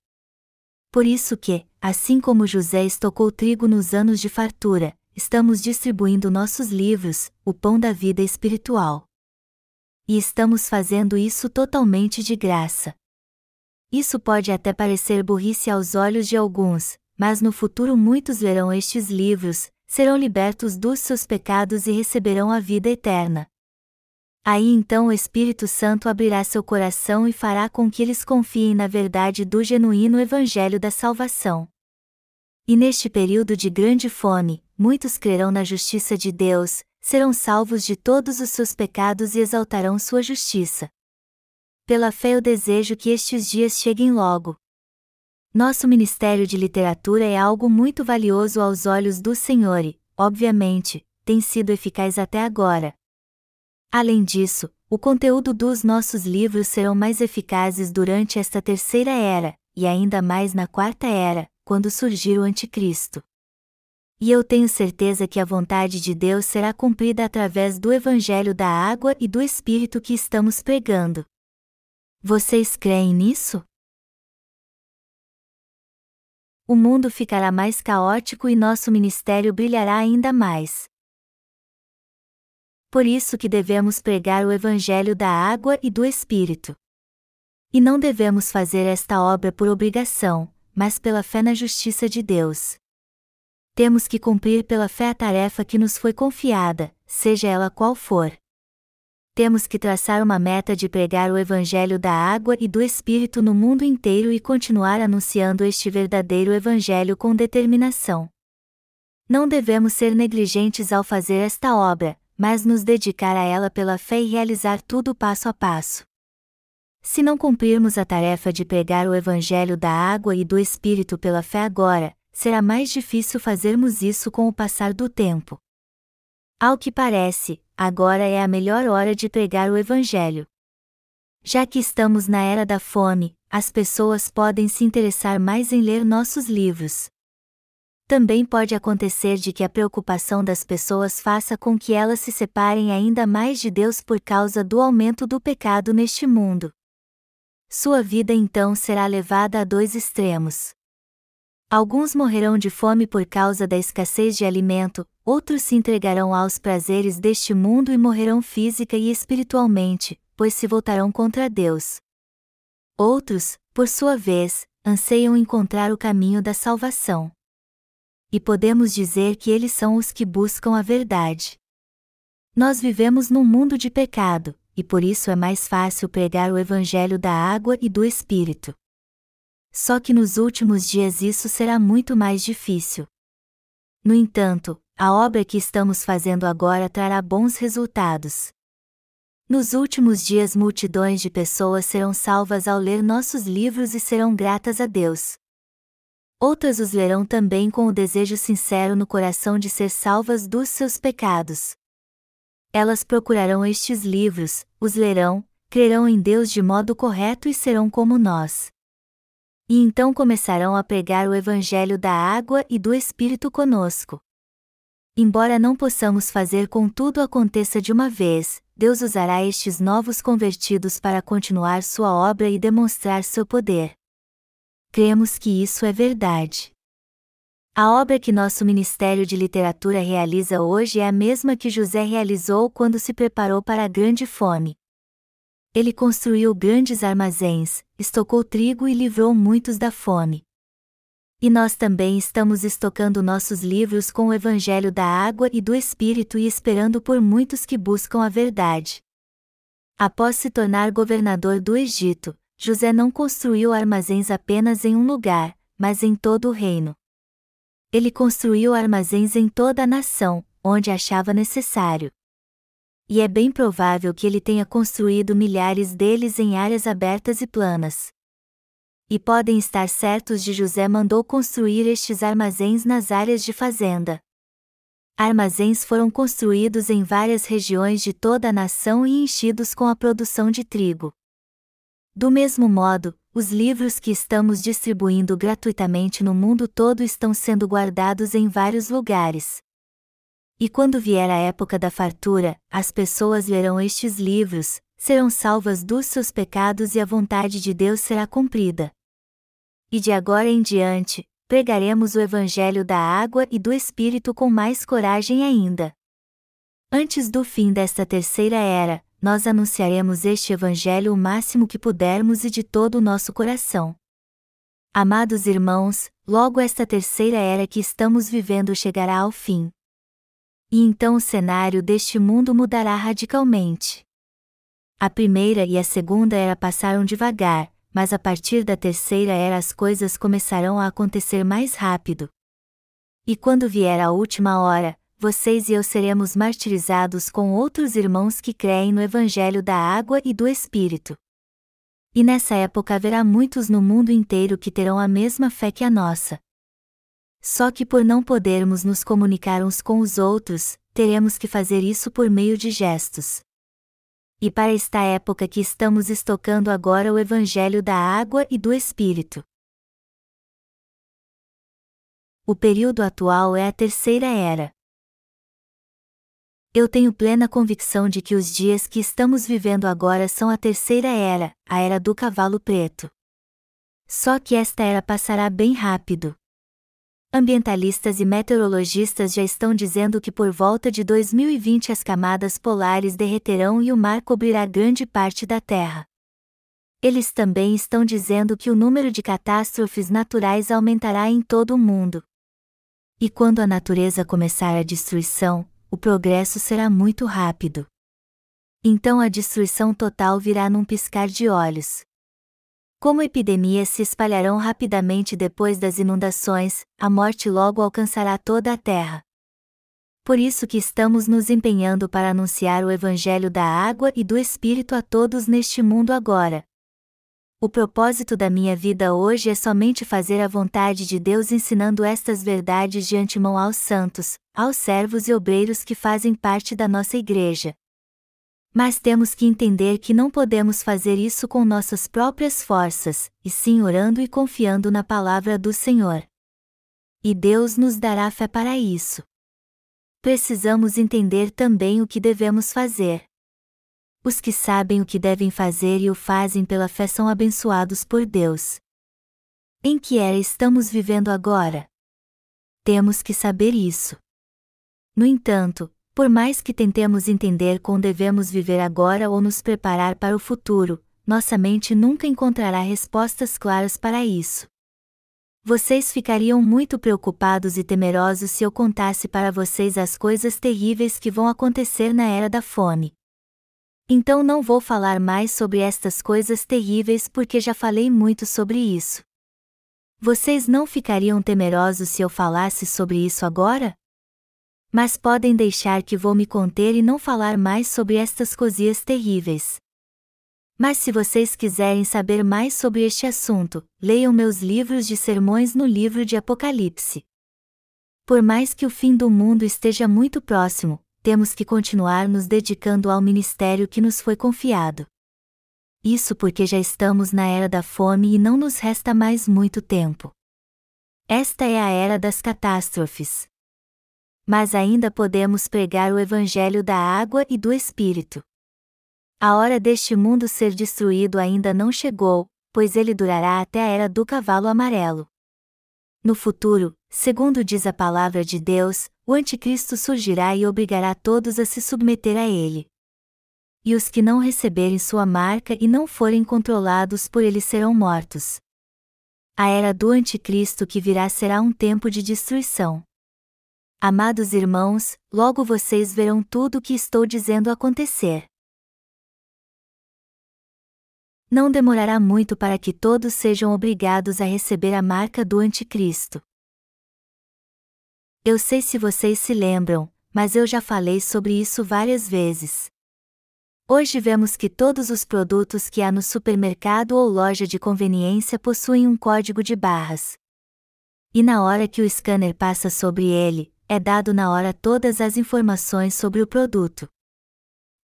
Por isso que, assim como José estocou trigo nos anos de fartura, estamos distribuindo nossos livros, o pão da vida espiritual. E estamos fazendo isso totalmente de graça. Isso pode até parecer burrice aos olhos de alguns, mas no futuro muitos lerão estes livros, serão libertos dos seus pecados e receberão a vida eterna. Aí então o Espírito Santo abrirá seu coração e fará com que eles confiem na verdade do genuíno Evangelho da salvação. E neste período de grande fome, muitos crerão na justiça de Deus, serão salvos de todos os seus pecados e exaltarão sua justiça. Pela fé eu desejo que estes dias cheguem logo. Nosso ministério de literatura é algo muito valioso aos olhos do Senhor e, obviamente, tem sido eficaz até agora, Além disso, o conteúdo dos nossos livros serão mais eficazes durante esta terceira era, e ainda mais na quarta era, quando surgir o Anticristo. E eu tenho certeza que a vontade de Deus será cumprida através do Evangelho da água e do Espírito que estamos pregando. Vocês creem nisso? O mundo ficará mais caótico e nosso ministério brilhará ainda mais. Por isso que devemos pregar o Evangelho da água e do Espírito. E não devemos fazer esta obra por obrigação, mas pela fé na justiça de Deus. Temos que cumprir pela fé a tarefa que nos foi confiada, seja ela qual for. Temos que traçar uma meta de pregar o Evangelho da água e do Espírito no mundo inteiro e continuar anunciando este verdadeiro Evangelho com determinação. Não devemos ser negligentes ao fazer esta obra, mas nos dedicar a ela pela fé e realizar tudo passo a passo. Se não cumprirmos a tarefa de pregar o Evangelho da água e do Espírito pela fé agora, será mais difícil fazermos isso com o passar do tempo. Ao que parece, agora é a melhor hora de pregar o Evangelho. Já que estamos na era da fome, as pessoas podem se interessar mais em ler nossos livros. Também pode acontecer de que a preocupação das pessoas faça com que elas se separem ainda mais de Deus por causa do aumento do pecado neste mundo. Sua vida então será levada a dois extremos. Alguns morrerão de fome por causa da escassez de alimento, outros se entregarão aos prazeres deste mundo e morrerão física e espiritualmente, pois se voltarão contra Deus. Outros, por sua vez, anseiam encontrar o caminho da salvação e podemos dizer que eles são os que buscam a verdade. Nós vivemos num mundo de pecado, e por isso é mais fácil pregar o Evangelho da água e do Espírito. Só que nos últimos dias isso será muito mais difícil. No entanto, a obra que estamos fazendo agora trará bons resultados. Nos últimos dias, multidões de pessoas serão salvas ao ler nossos livros e serão gratas a Deus. Outras os lerão também com o desejo sincero no coração de ser salvas dos seus pecados. Elas procurarão estes livros, os lerão, crerão em Deus de modo correto e serão como nós. E então começarão a pregar o Evangelho da água e do Espírito conosco. Embora não possamos fazer com tudo aconteça de uma vez, Deus usará estes novos convertidos para continuar sua obra e demonstrar seu poder cremos que isso é verdade. A obra que nosso Ministério de Literatura realiza hoje é a mesma que José realizou quando se preparou para a grande fome. Ele construiu grandes armazéns, estocou trigo e livrou muitos da fome. E nós também estamos estocando nossos livros com o Evangelho da água e do Espírito e esperando por muitos que buscam a verdade. Após se tornar governador do Egito, José não construiu armazéns apenas em um lugar, mas em todo o reino. Ele construiu armazéns em toda a nação, onde achava necessário. E é bem provável que ele tenha construído milhares deles em áreas abertas e planas. E podem estar certos de José mandou construir estes armazéns nas áreas de fazenda. Armazéns foram construídos em várias regiões de toda a nação e enchidos com a produção de trigo. Do mesmo modo, os livros que estamos distribuindo gratuitamente no mundo todo estão sendo guardados em vários lugares. E quando vier a época da fartura, as pessoas lerão estes livros, serão salvas dos seus pecados e a vontade de Deus será cumprida. E de agora em diante, pregaremos o Evangelho da água e do Espírito com mais coragem ainda. Antes do fim desta terceira era, nós anunciaremos este Evangelho o máximo que pudermos e de todo o nosso coração. Amados irmãos, logo esta terceira era que estamos vivendo chegará ao fim. E então o cenário deste mundo mudará radicalmente. A primeira e a segunda era passaram devagar, mas a partir da terceira era as coisas começarão a acontecer mais rápido. E quando vier a última hora, vocês e eu seremos martirizados com outros irmãos que creem no Evangelho da água e do Espírito. E nessa época haverá muitos no mundo inteiro que terão a mesma fé que a nossa. Só que por não podermos nos comunicar uns com os outros, teremos que fazer isso por meio de gestos. E para esta época que estamos estocando agora o Evangelho da água e do Espírito. O período atual é a terceira era. Eu tenho plena convicção de que os dias que estamos vivendo agora são a terceira era, a era do cavalo preto. Só que esta era passará bem rápido, Ambientalistas e meteorologistas já estão dizendo que por volta de 2020 as camadas polares derreterão e o mar cobrirá grande parte da Terra. Eles também estão dizendo que o número de catástrofes naturais aumentará em todo o mundo. E quando a natureza começar a destruição, o progresso será muito rápido. Então a destruição total virá num piscar de olhos. Como epidemias se espalharão rapidamente depois das inundações, a morte logo alcançará toda a terra. Por isso que estamos nos empenhando para anunciar o Evangelho da água e do Espírito a todos neste mundo agora. O propósito da minha vida hoje é somente fazer a vontade de Deus ensinando estas verdades de antemão aos santos, aos servos e obreiros que fazem parte da nossa igreja. Mas temos que entender que não podemos fazer isso com nossas próprias forças, e sim orando e confiando na palavra do Senhor. E Deus nos dará fé para isso. Precisamos entender também o que devemos fazer. Os que sabem o que devem fazer e o fazem pela fé são abençoados por Deus. Em que era estamos vivendo agora? Temos que saber isso. No entanto, por mais que tentemos entender como devemos viver agora ou nos preparar para o futuro, nossa mente nunca encontrará respostas claras para isso. Vocês ficariam muito preocupados e temerosos se eu contasse para vocês as coisas terríveis que vão acontecer na era da fome. Então não vou falar mais sobre estas coisas terríveis porque já falei muito sobre isso. Vocês não ficariam temerosos se eu falasse sobre isso agora? Mas podem deixar que vou me conter e não falar mais sobre estas cozias terríveis. Mas se vocês quiserem saber mais sobre este assunto, leiam meus livros de sermões no livro de Apocalipse. Por mais que o fim do mundo esteja muito próximo, temos que continuar nos dedicando ao ministério que nos foi confiado. Isso porque já estamos na era da fome e não nos resta mais muito tempo. Esta é a era das catástrofes mas ainda podemos pregar o Evangelho da água e do Espírito. A hora deste mundo ser destruído ainda não chegou, pois ele durará até a era do cavalo amarelo. No futuro, segundo diz a palavra de Deus, o Anticristo surgirá e obrigará todos a se submeter a ele. E os que não receberem sua marca e não forem controlados por ele serão mortos. A era do Anticristo que virá será um tempo de destruição. Amados irmãos, logo vocês verão tudo o que estou dizendo acontecer. Não demorará muito para que todos sejam obrigados a receber a marca do Anticristo. Eu sei se vocês se lembram, mas eu já falei sobre isso várias vezes. Hoje vemos que todos os produtos que há no supermercado ou loja de conveniência possuem um código de barras. E na hora que o scanner passa sobre ele, é dado na hora todas as informações sobre o produto.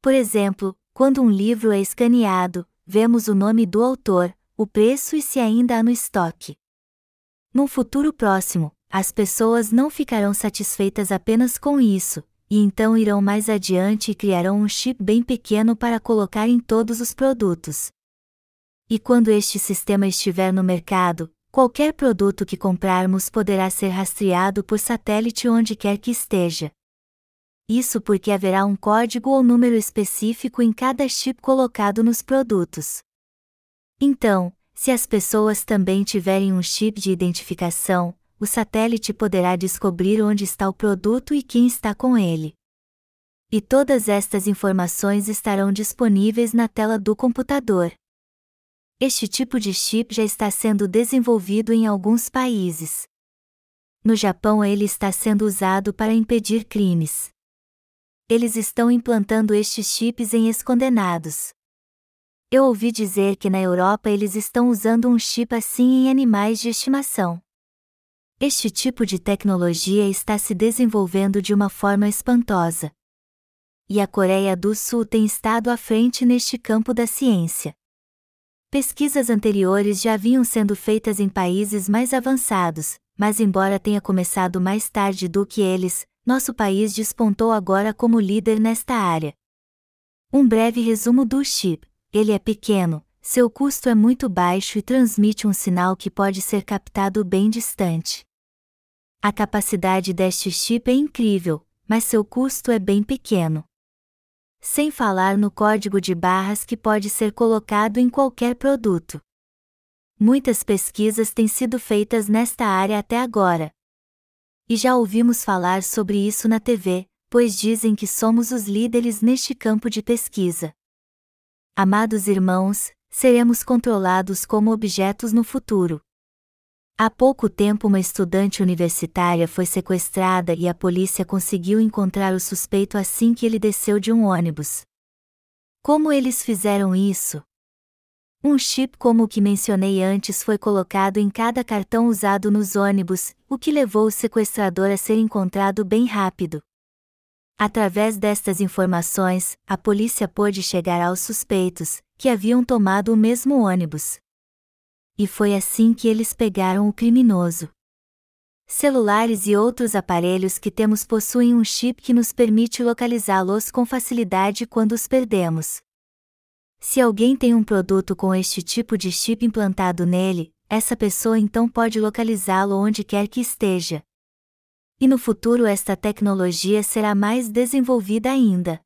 Por exemplo, quando um livro é escaneado, vemos o nome do autor, o preço e se ainda há no estoque. Num futuro próximo, as pessoas não ficarão satisfeitas apenas com isso, e então irão mais adiante e criarão um chip bem pequeno para colocar em todos os produtos. E quando este sistema estiver no mercado, qualquer produto que comprarmos poderá ser rastreado por satélite onde quer que esteja. Isso porque haverá um código ou número específico em cada chip colocado nos produtos. Então, se as pessoas também tiverem um chip de identificação, o satélite poderá descobrir onde está o produto e quem está com ele. E todas estas informações estarão disponíveis na tela do computador. Este tipo de chip já está sendo desenvolvido em alguns países. No Japão, ele está sendo usado para impedir crimes. Eles estão implantando estes chips em escondenados. Eu ouvi dizer que na Europa eles estão usando um chip assim em animais de estimação. Este tipo de tecnologia está se desenvolvendo de uma forma espantosa. E a Coreia do Sul tem estado à frente neste campo da ciência. Pesquisas anteriores já haviam sendo feitas em países mais avançados, mas embora tenha começado mais tarde do que eles, nosso país despontou agora como líder nesta área. Um breve resumo do chip: ele é pequeno, seu custo é muito baixo e transmite um sinal que pode ser captado bem distante. A capacidade deste chip é incrível, mas seu custo é bem pequeno. Sem falar no código de barras que pode ser colocado em qualquer produto. Muitas pesquisas têm sido feitas nesta área até agora. E já ouvimos falar sobre isso na TV, pois dizem que somos os líderes neste campo de pesquisa. Amados irmãos, seremos controlados como objetos no futuro. Há pouco tempo, uma estudante universitária foi sequestrada e a polícia conseguiu encontrar o suspeito assim que ele desceu de um ônibus. Como eles fizeram isso? Um chip como o que mencionei antes foi colocado em cada cartão usado nos ônibus, o que levou o sequestrador a ser encontrado bem rápido. Através destas informações, a polícia pôde chegar aos suspeitos, que haviam tomado o mesmo ônibus. E foi assim que eles pegaram o criminoso. Celulares e outros aparelhos que temos possuem um chip que nos permite localizá-los com facilidade quando os perdemos. Se alguém tem um produto com este tipo de chip implantado nele, essa pessoa então pode localizá-lo onde quer que esteja. E no futuro esta tecnologia será mais desenvolvida ainda.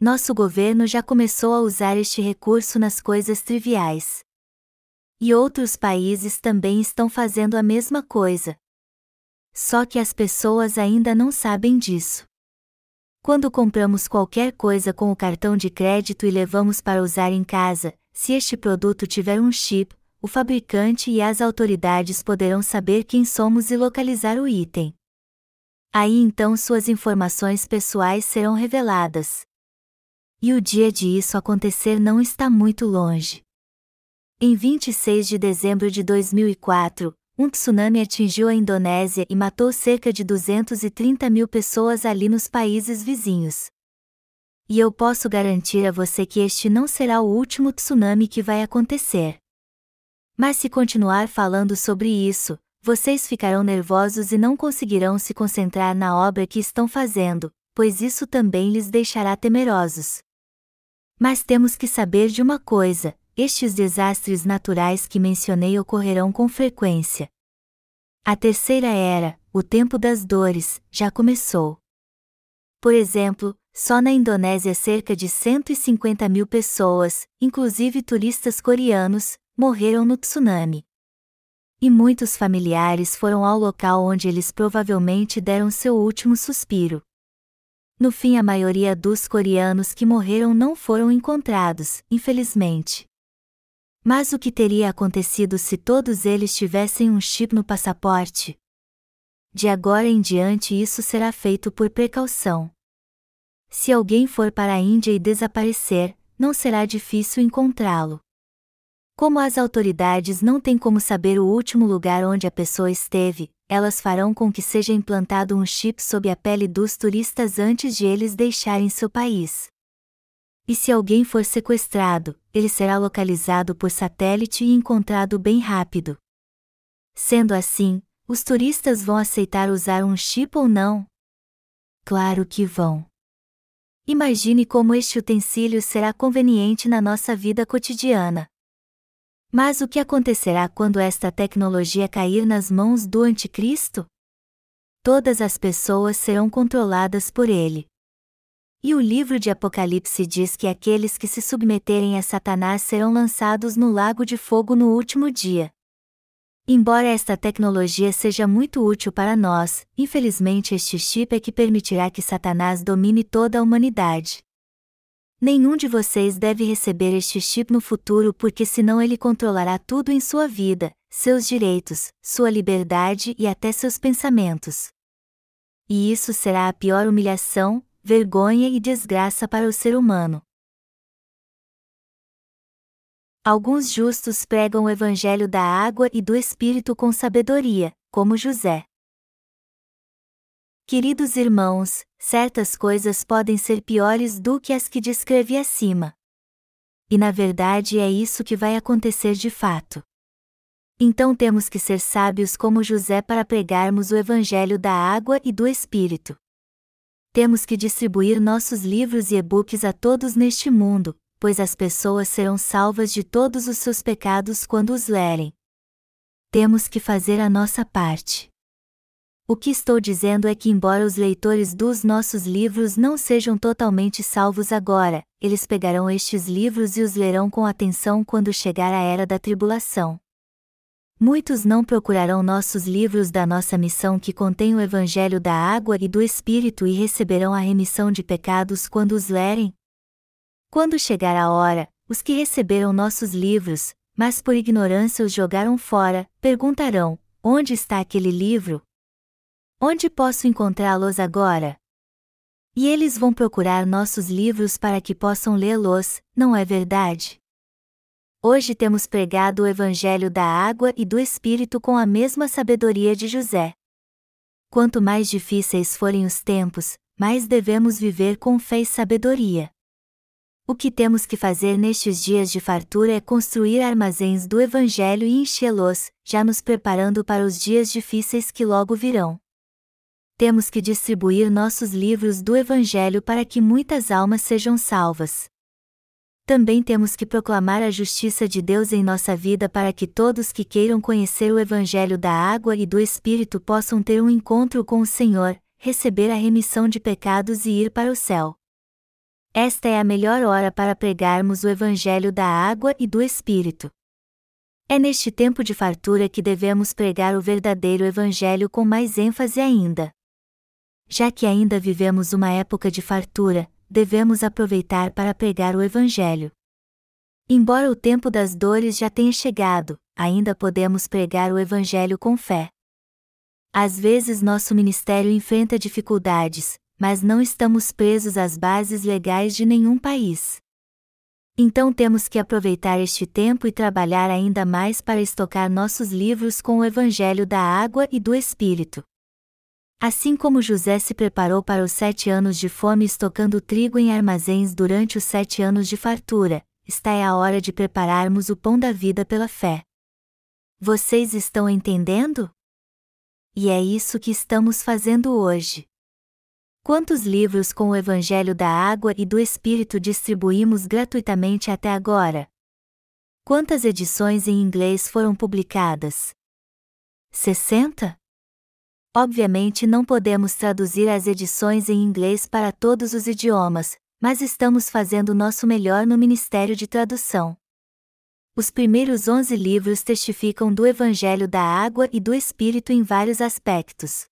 Nosso governo já começou a usar este recurso nas coisas triviais. E outros países também estão fazendo a mesma coisa. Só que as pessoas ainda não sabem disso. Quando compramos qualquer coisa com o cartão de crédito e levamos para usar em casa, se este produto tiver um chip, o fabricante e as autoridades poderão saber quem somos e localizar o item. Aí então suas informações pessoais serão reveladas. E o dia de isso acontecer não está muito longe. Em 26 de dezembro de 2004, um tsunami atingiu a Indonésia e matou cerca de 230 mil pessoas ali nos países vizinhos. E eu posso garantir a você que este não será o último tsunami que vai acontecer. Mas se continuar falando sobre isso, vocês ficarão nervosos e não conseguirão se concentrar na obra que estão fazendo, pois isso também lhes deixará temerosos. Mas temos que saber de uma coisa: estes desastres naturais que mencionei ocorrerão com frequência. A terceira era, o tempo das dores, já começou. Por exemplo, só na Indonésia cerca de 150 mil pessoas, inclusive turistas coreanos, morreram no tsunami. E muitos familiares foram ao local onde eles provavelmente deram seu último suspiro. No fim, a maioria dos coreanos que morreram não foram encontrados, infelizmente. Mas o que teria acontecido se todos eles tivessem um chip no passaporte? De agora em diante isso será feito por precaução. Se alguém for para a Índia e desaparecer, não será difícil encontrá-lo. Como as autoridades não têm como saber o último lugar onde a pessoa esteve, elas farão com que seja implantado um chip sob a pele dos turistas antes de eles deixarem seu país. E se alguém for sequestrado, ele será localizado por satélite e encontrado bem rápido. Sendo assim, os turistas vão aceitar usar um chip ou não? Claro que vão. Imagine como este utensílio será conveniente na nossa vida cotidiana. Mas o que acontecerá quando esta tecnologia cair nas mãos do Anticristo? Todas as pessoas serão controladas por ele. E o livro de Apocalipse diz que aqueles que se submeterem a Satanás serão lançados no lago de fogo no último dia. Embora esta tecnologia seja muito útil para nós, infelizmente este chip é que permitirá que Satanás domine toda a humanidade. Nenhum de vocês deve receber este chip no futuro porque senão ele controlará tudo em sua vida, seus direitos, sua liberdade e até seus pensamentos. E isso será a pior humilhação, vergonha e desgraça para o ser humano. Alguns justos pregam o evangelho da água e do espírito com sabedoria, como José. Queridos irmãos, certas coisas podem ser piores do que as que descrevi acima. E na verdade é isso que vai acontecer de fato. Então temos que ser sábios como José para pregarmos o Evangelho da água e do Espírito. Temos que distribuir nossos livros e e-books a todos neste mundo, pois as pessoas serão salvas de todos os seus pecados quando os lerem. Temos que fazer a nossa parte. O que estou dizendo é que, embora os leitores dos nossos livros não sejam totalmente salvos agora, eles pegarão estes livros e os lerão com atenção quando chegar a era da tribulação. Muitos não procurarão nossos livros da nossa missão que contém o Evangelho da água e do Espírito e receberão a remissão de pecados quando os lerem? Quando chegar a hora, os que receberam nossos livros, mas por ignorância os jogaram fora, perguntarão: onde está aquele livro? Onde posso encontrá-los agora? E eles vão procurar nossos livros para que possam lê-los, não é verdade? Hoje temos pregado o Evangelho da água e do Espírito com a mesma sabedoria de José. Quanto mais difíceis forem os tempos, mais devemos viver com fé e sabedoria. O que temos que fazer nestes dias de fartura é construir armazéns do Evangelho e enchê-los, já nos preparando para os dias difíceis que logo virão temos que distribuir nossos livros do Evangelho para que muitas almas sejam salvas. Também temos que proclamar a justiça de Deus em nossa vida para que todos que queiram conhecer o Evangelho da água e do Espírito possam ter um encontro com o Senhor, receber a remissão de pecados e ir para o céu. Esta é a melhor hora para pregarmos o Evangelho da água e do Espírito. É neste tempo de fartura que devemos pregar o verdadeiro Evangelho com mais ênfase ainda. Já que ainda vivemos uma época de fartura, devemos aproveitar para pregar o Evangelho. Embora o tempo das dores já tenha chegado, ainda podemos pregar o Evangelho com fé. Às vezes nosso ministério enfrenta dificuldades, mas não estamos presos às bases legais de nenhum país. Então temos que aproveitar este tempo e trabalhar ainda mais para estocar nossos livros com o Evangelho da água e do Espírito. Assim como José se preparou para os sete anos de fome estocando trigo em armazéns durante os sete anos de fartura, está é a hora de prepararmos o pão da vida pela fé. Vocês estão entendendo? E é isso que estamos fazendo hoje. Quantos livros com o Evangelho da Água e do Espírito distribuímos gratuitamente até agora? Quantas edições em inglês foram publicadas? 60? Obviamente não podemos traduzir as edições em inglês para todos os idiomas, mas estamos fazendo nosso melhor no Ministério de Tradução. Os primeiros 11 livros testificam do Evangelho da Água e do Espírito em vários aspectos.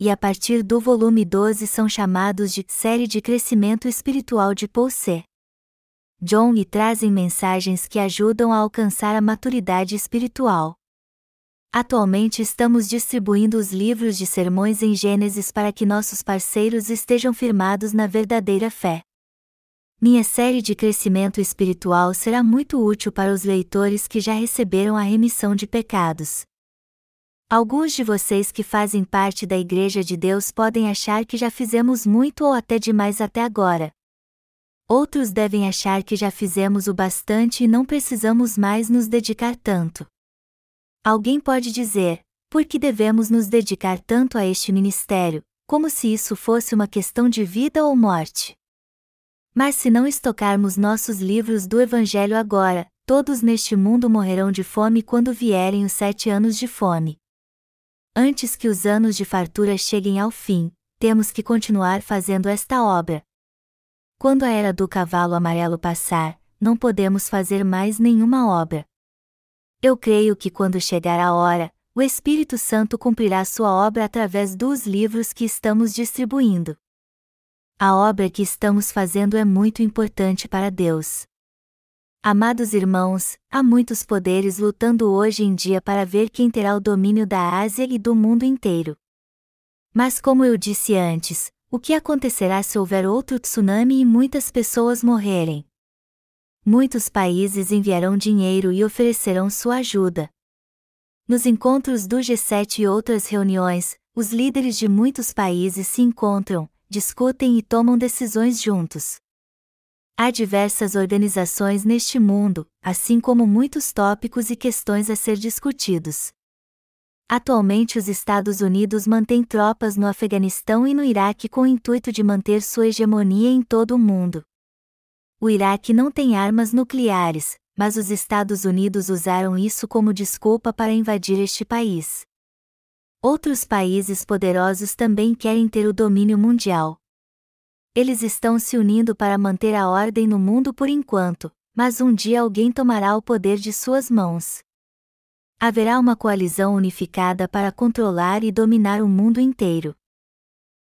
E a partir do volume 12 são chamados de Série de Crescimento Espiritual de Paul C. John e trazem mensagens que ajudam a alcançar a maturidade espiritual. Atualmente estamos distribuindo os livros de sermões em Gênesis para que nossos parceiros estejam firmados na verdadeira fé. Minha série de crescimento espiritual será muito útil para os leitores que já receberam a remissão de pecados. Alguns de vocês que fazem parte da Igreja de Deus podem achar que já fizemos muito ou até demais até agora. Outros devem achar que já fizemos o bastante e não precisamos mais nos dedicar tanto. Alguém pode dizer, por que devemos nos dedicar tanto a este ministério, como se isso fosse uma questão de vida ou morte? Mas se não estocarmos nossos livros do Evangelho agora, todos neste mundo morrerão de fome quando vierem os sete anos de fome. Antes que os anos de fartura cheguem ao fim, temos que continuar fazendo esta obra. Quando a era do cavalo amarelo passar, não podemos fazer mais nenhuma obra. Eu creio que quando chegar a hora, o Espírito Santo cumprirá sua obra através dos livros que estamos distribuindo. A obra que estamos fazendo é muito importante para Deus. Amados irmãos, há muitos poderes lutando hoje em dia para ver quem terá o domínio da Ásia e do mundo inteiro. Mas, como eu disse antes, o que acontecerá se houver outro tsunami e muitas pessoas morrerem? Muitos países enviarão dinheiro e oferecerão sua ajuda. Nos encontros do G7 e outras reuniões, os líderes de muitos países se encontram, discutem e tomam decisões juntos. Há diversas organizações neste mundo, assim como muitos tópicos e questões a ser discutidos. Atualmente, os Estados Unidos mantêm tropas no Afeganistão e no Iraque com o intuito de manter sua hegemonia em todo o mundo. O Iraque não tem armas nucleares, mas os Estados Unidos usaram isso como desculpa para invadir este país. Outros países poderosos também querem ter o domínio mundial. Eles estão se unindo para manter a ordem no mundo por enquanto, mas um dia alguém tomará o poder de suas mãos. Haverá uma coalizão unificada para controlar e dominar o mundo inteiro.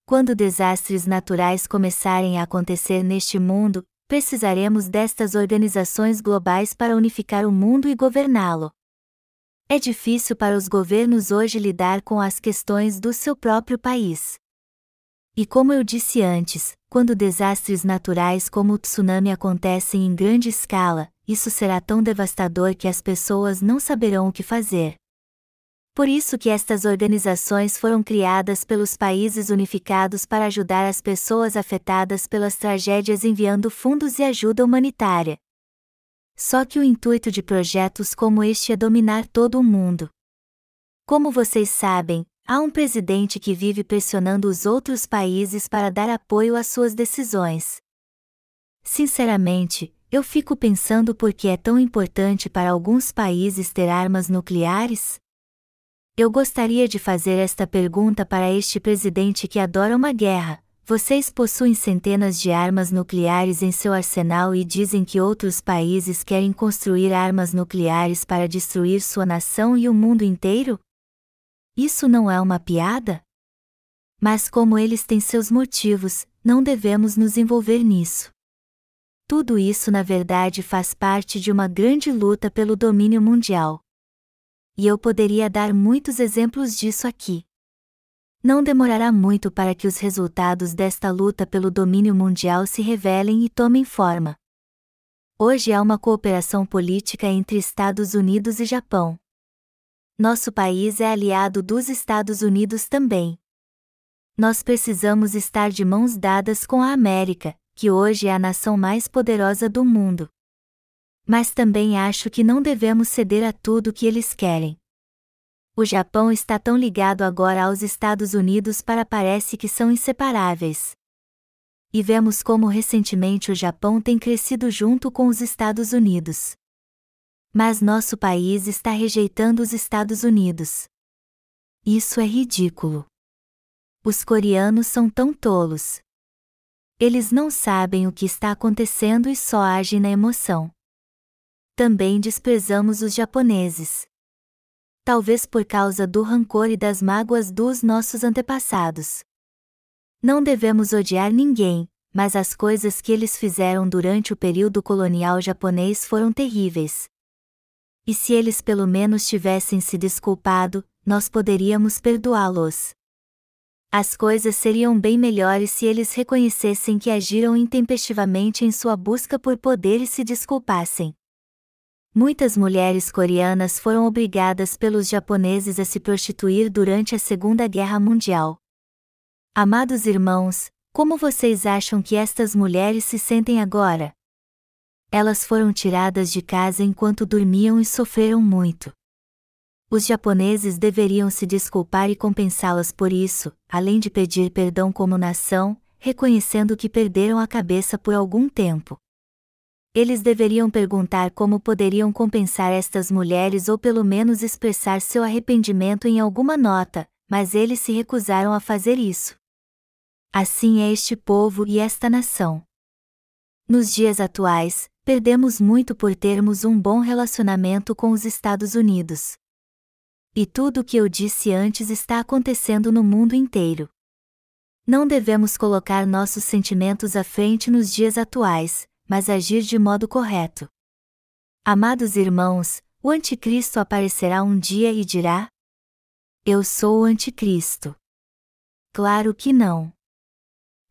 Quando desastres naturais começarem a acontecer neste mundo, precisaremos destas organizações globais para unificar o mundo e governá-lo. É difícil para os governos hoje lidar com as questões do seu próprio país. E como eu disse antes, quando desastres naturais como o tsunami acontecem em grande escala, isso será tão devastador que as pessoas não saberão o que fazer. Por isso que estas organizações foram criadas pelos países unificados para ajudar as pessoas afetadas pelas tragédias enviando fundos e ajuda humanitária. Só que o intuito de projetos como este é dominar todo o mundo. Como vocês sabem, há um presidente que vive pressionando os outros países para dar apoio às suas decisões. Sinceramente, eu fico pensando por que é tão importante para alguns países ter armas nucleares? Eu gostaria de fazer esta pergunta para este presidente que adora uma guerra. Vocês possuem centenas de armas nucleares em seu arsenal e dizem que outros países querem construir armas nucleares para destruir sua nação e o mundo inteiro? Isso não é uma piada? Mas como eles têm seus motivos, não devemos nos envolver nisso. Tudo isso na verdade faz parte de uma grande luta pelo domínio mundial e eu poderia dar muitos exemplos disso aqui. Não demorará muito para que os resultados desta luta pelo domínio mundial se revelem e tomem forma. Hoje há uma cooperação política entre Estados Unidos e Japão. Nosso país é aliado dos Estados Unidos também. Nós precisamos estar de mãos dadas com a América, que hoje é a nação mais poderosa do mundo mas também acho que não devemos ceder a tudo que eles querem. O Japão está tão ligado agora aos Estados Unidos para parece que são inseparáveis. E vemos como recentemente o Japão tem crescido junto com os Estados Unidos. Mas nosso país está rejeitando os Estados Unidos. Isso é ridículo. Os coreanos são tão tolos. Eles não sabem o que está acontecendo e só agem na emoção também desprezamos os japoneses. Talvez por causa do rancor e das mágoas dos nossos antepassados. Não devemos odiar ninguém, mas as coisas que eles fizeram durante o período colonial japonês foram terríveis. E se eles pelo menos tivessem se desculpado, nós poderíamos perdoá-los. As coisas seriam bem melhores se eles reconhecessem que agiram intempestivamente em sua busca por poder e se desculpassem. Muitas mulheres coreanas foram obrigadas pelos japoneses a se prostituir durante a Segunda Guerra Mundial. Amados irmãos, como vocês acham que estas mulheres se sentem agora? Elas foram tiradas de casa enquanto dormiam e sofreram muito os japoneses deveriam se desculpar e compensá-las por isso, além de pedir perdão como nação, reconhecendo que perderam a cabeça por algum tempo. Eles deveriam perguntar como poderiam compensar estas mulheres ou pelo menos expressar seu arrependimento em alguma nota, mas eles se recusaram a fazer isso. Assim é este povo e esta nação. Nos dias atuais, perdemos muito por termos um bom relacionamento com os Estados Unidos. E tudo o que eu disse antes está acontecendo no mundo inteiro. Não devemos colocar nossos sentimentos à frente nos dias atuais, mas agir de modo correto. Amados irmãos, o Anticristo aparecerá um dia e dirá: Eu sou o Anticristo. Claro que não.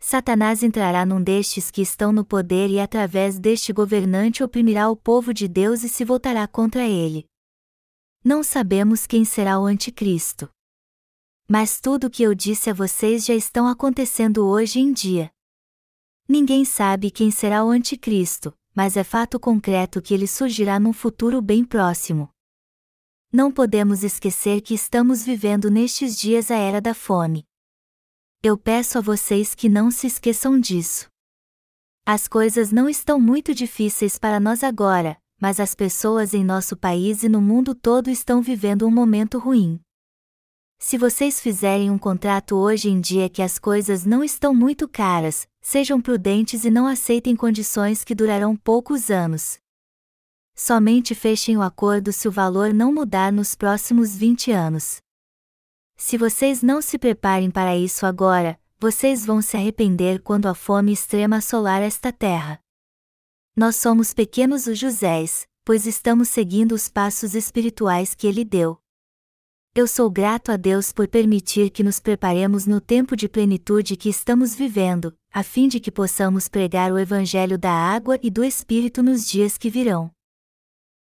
Satanás entrará num destes que estão no poder e através deste governante oprimirá o povo de Deus e se voltará contra ele. Não sabemos quem será o Anticristo. Mas tudo o que eu disse a vocês já estão acontecendo hoje em dia. Ninguém sabe quem será o Anticristo, mas é fato concreto que ele surgirá num futuro bem próximo. Não podemos esquecer que estamos vivendo nestes dias a era da fome. Eu peço a vocês que não se esqueçam disso. As coisas não estão muito difíceis para nós agora, mas as pessoas em nosso país e no mundo todo estão vivendo um momento ruim. Se vocês fizerem um contrato hoje em dia que as coisas não estão muito caras, sejam prudentes e não aceitem condições que durarão poucos anos. Somente fechem o acordo se o valor não mudar nos próximos 20 anos. Se vocês não se preparem para isso agora, vocês vão se arrepender quando a fome extrema assolar esta terra. Nós somos pequenos os Josés, pois estamos seguindo os passos espirituais que ele deu. Eu sou grato a Deus por permitir que nos preparemos no tempo de plenitude que estamos vivendo, a fim de que possamos pregar o Evangelho da água e do Espírito nos dias que virão.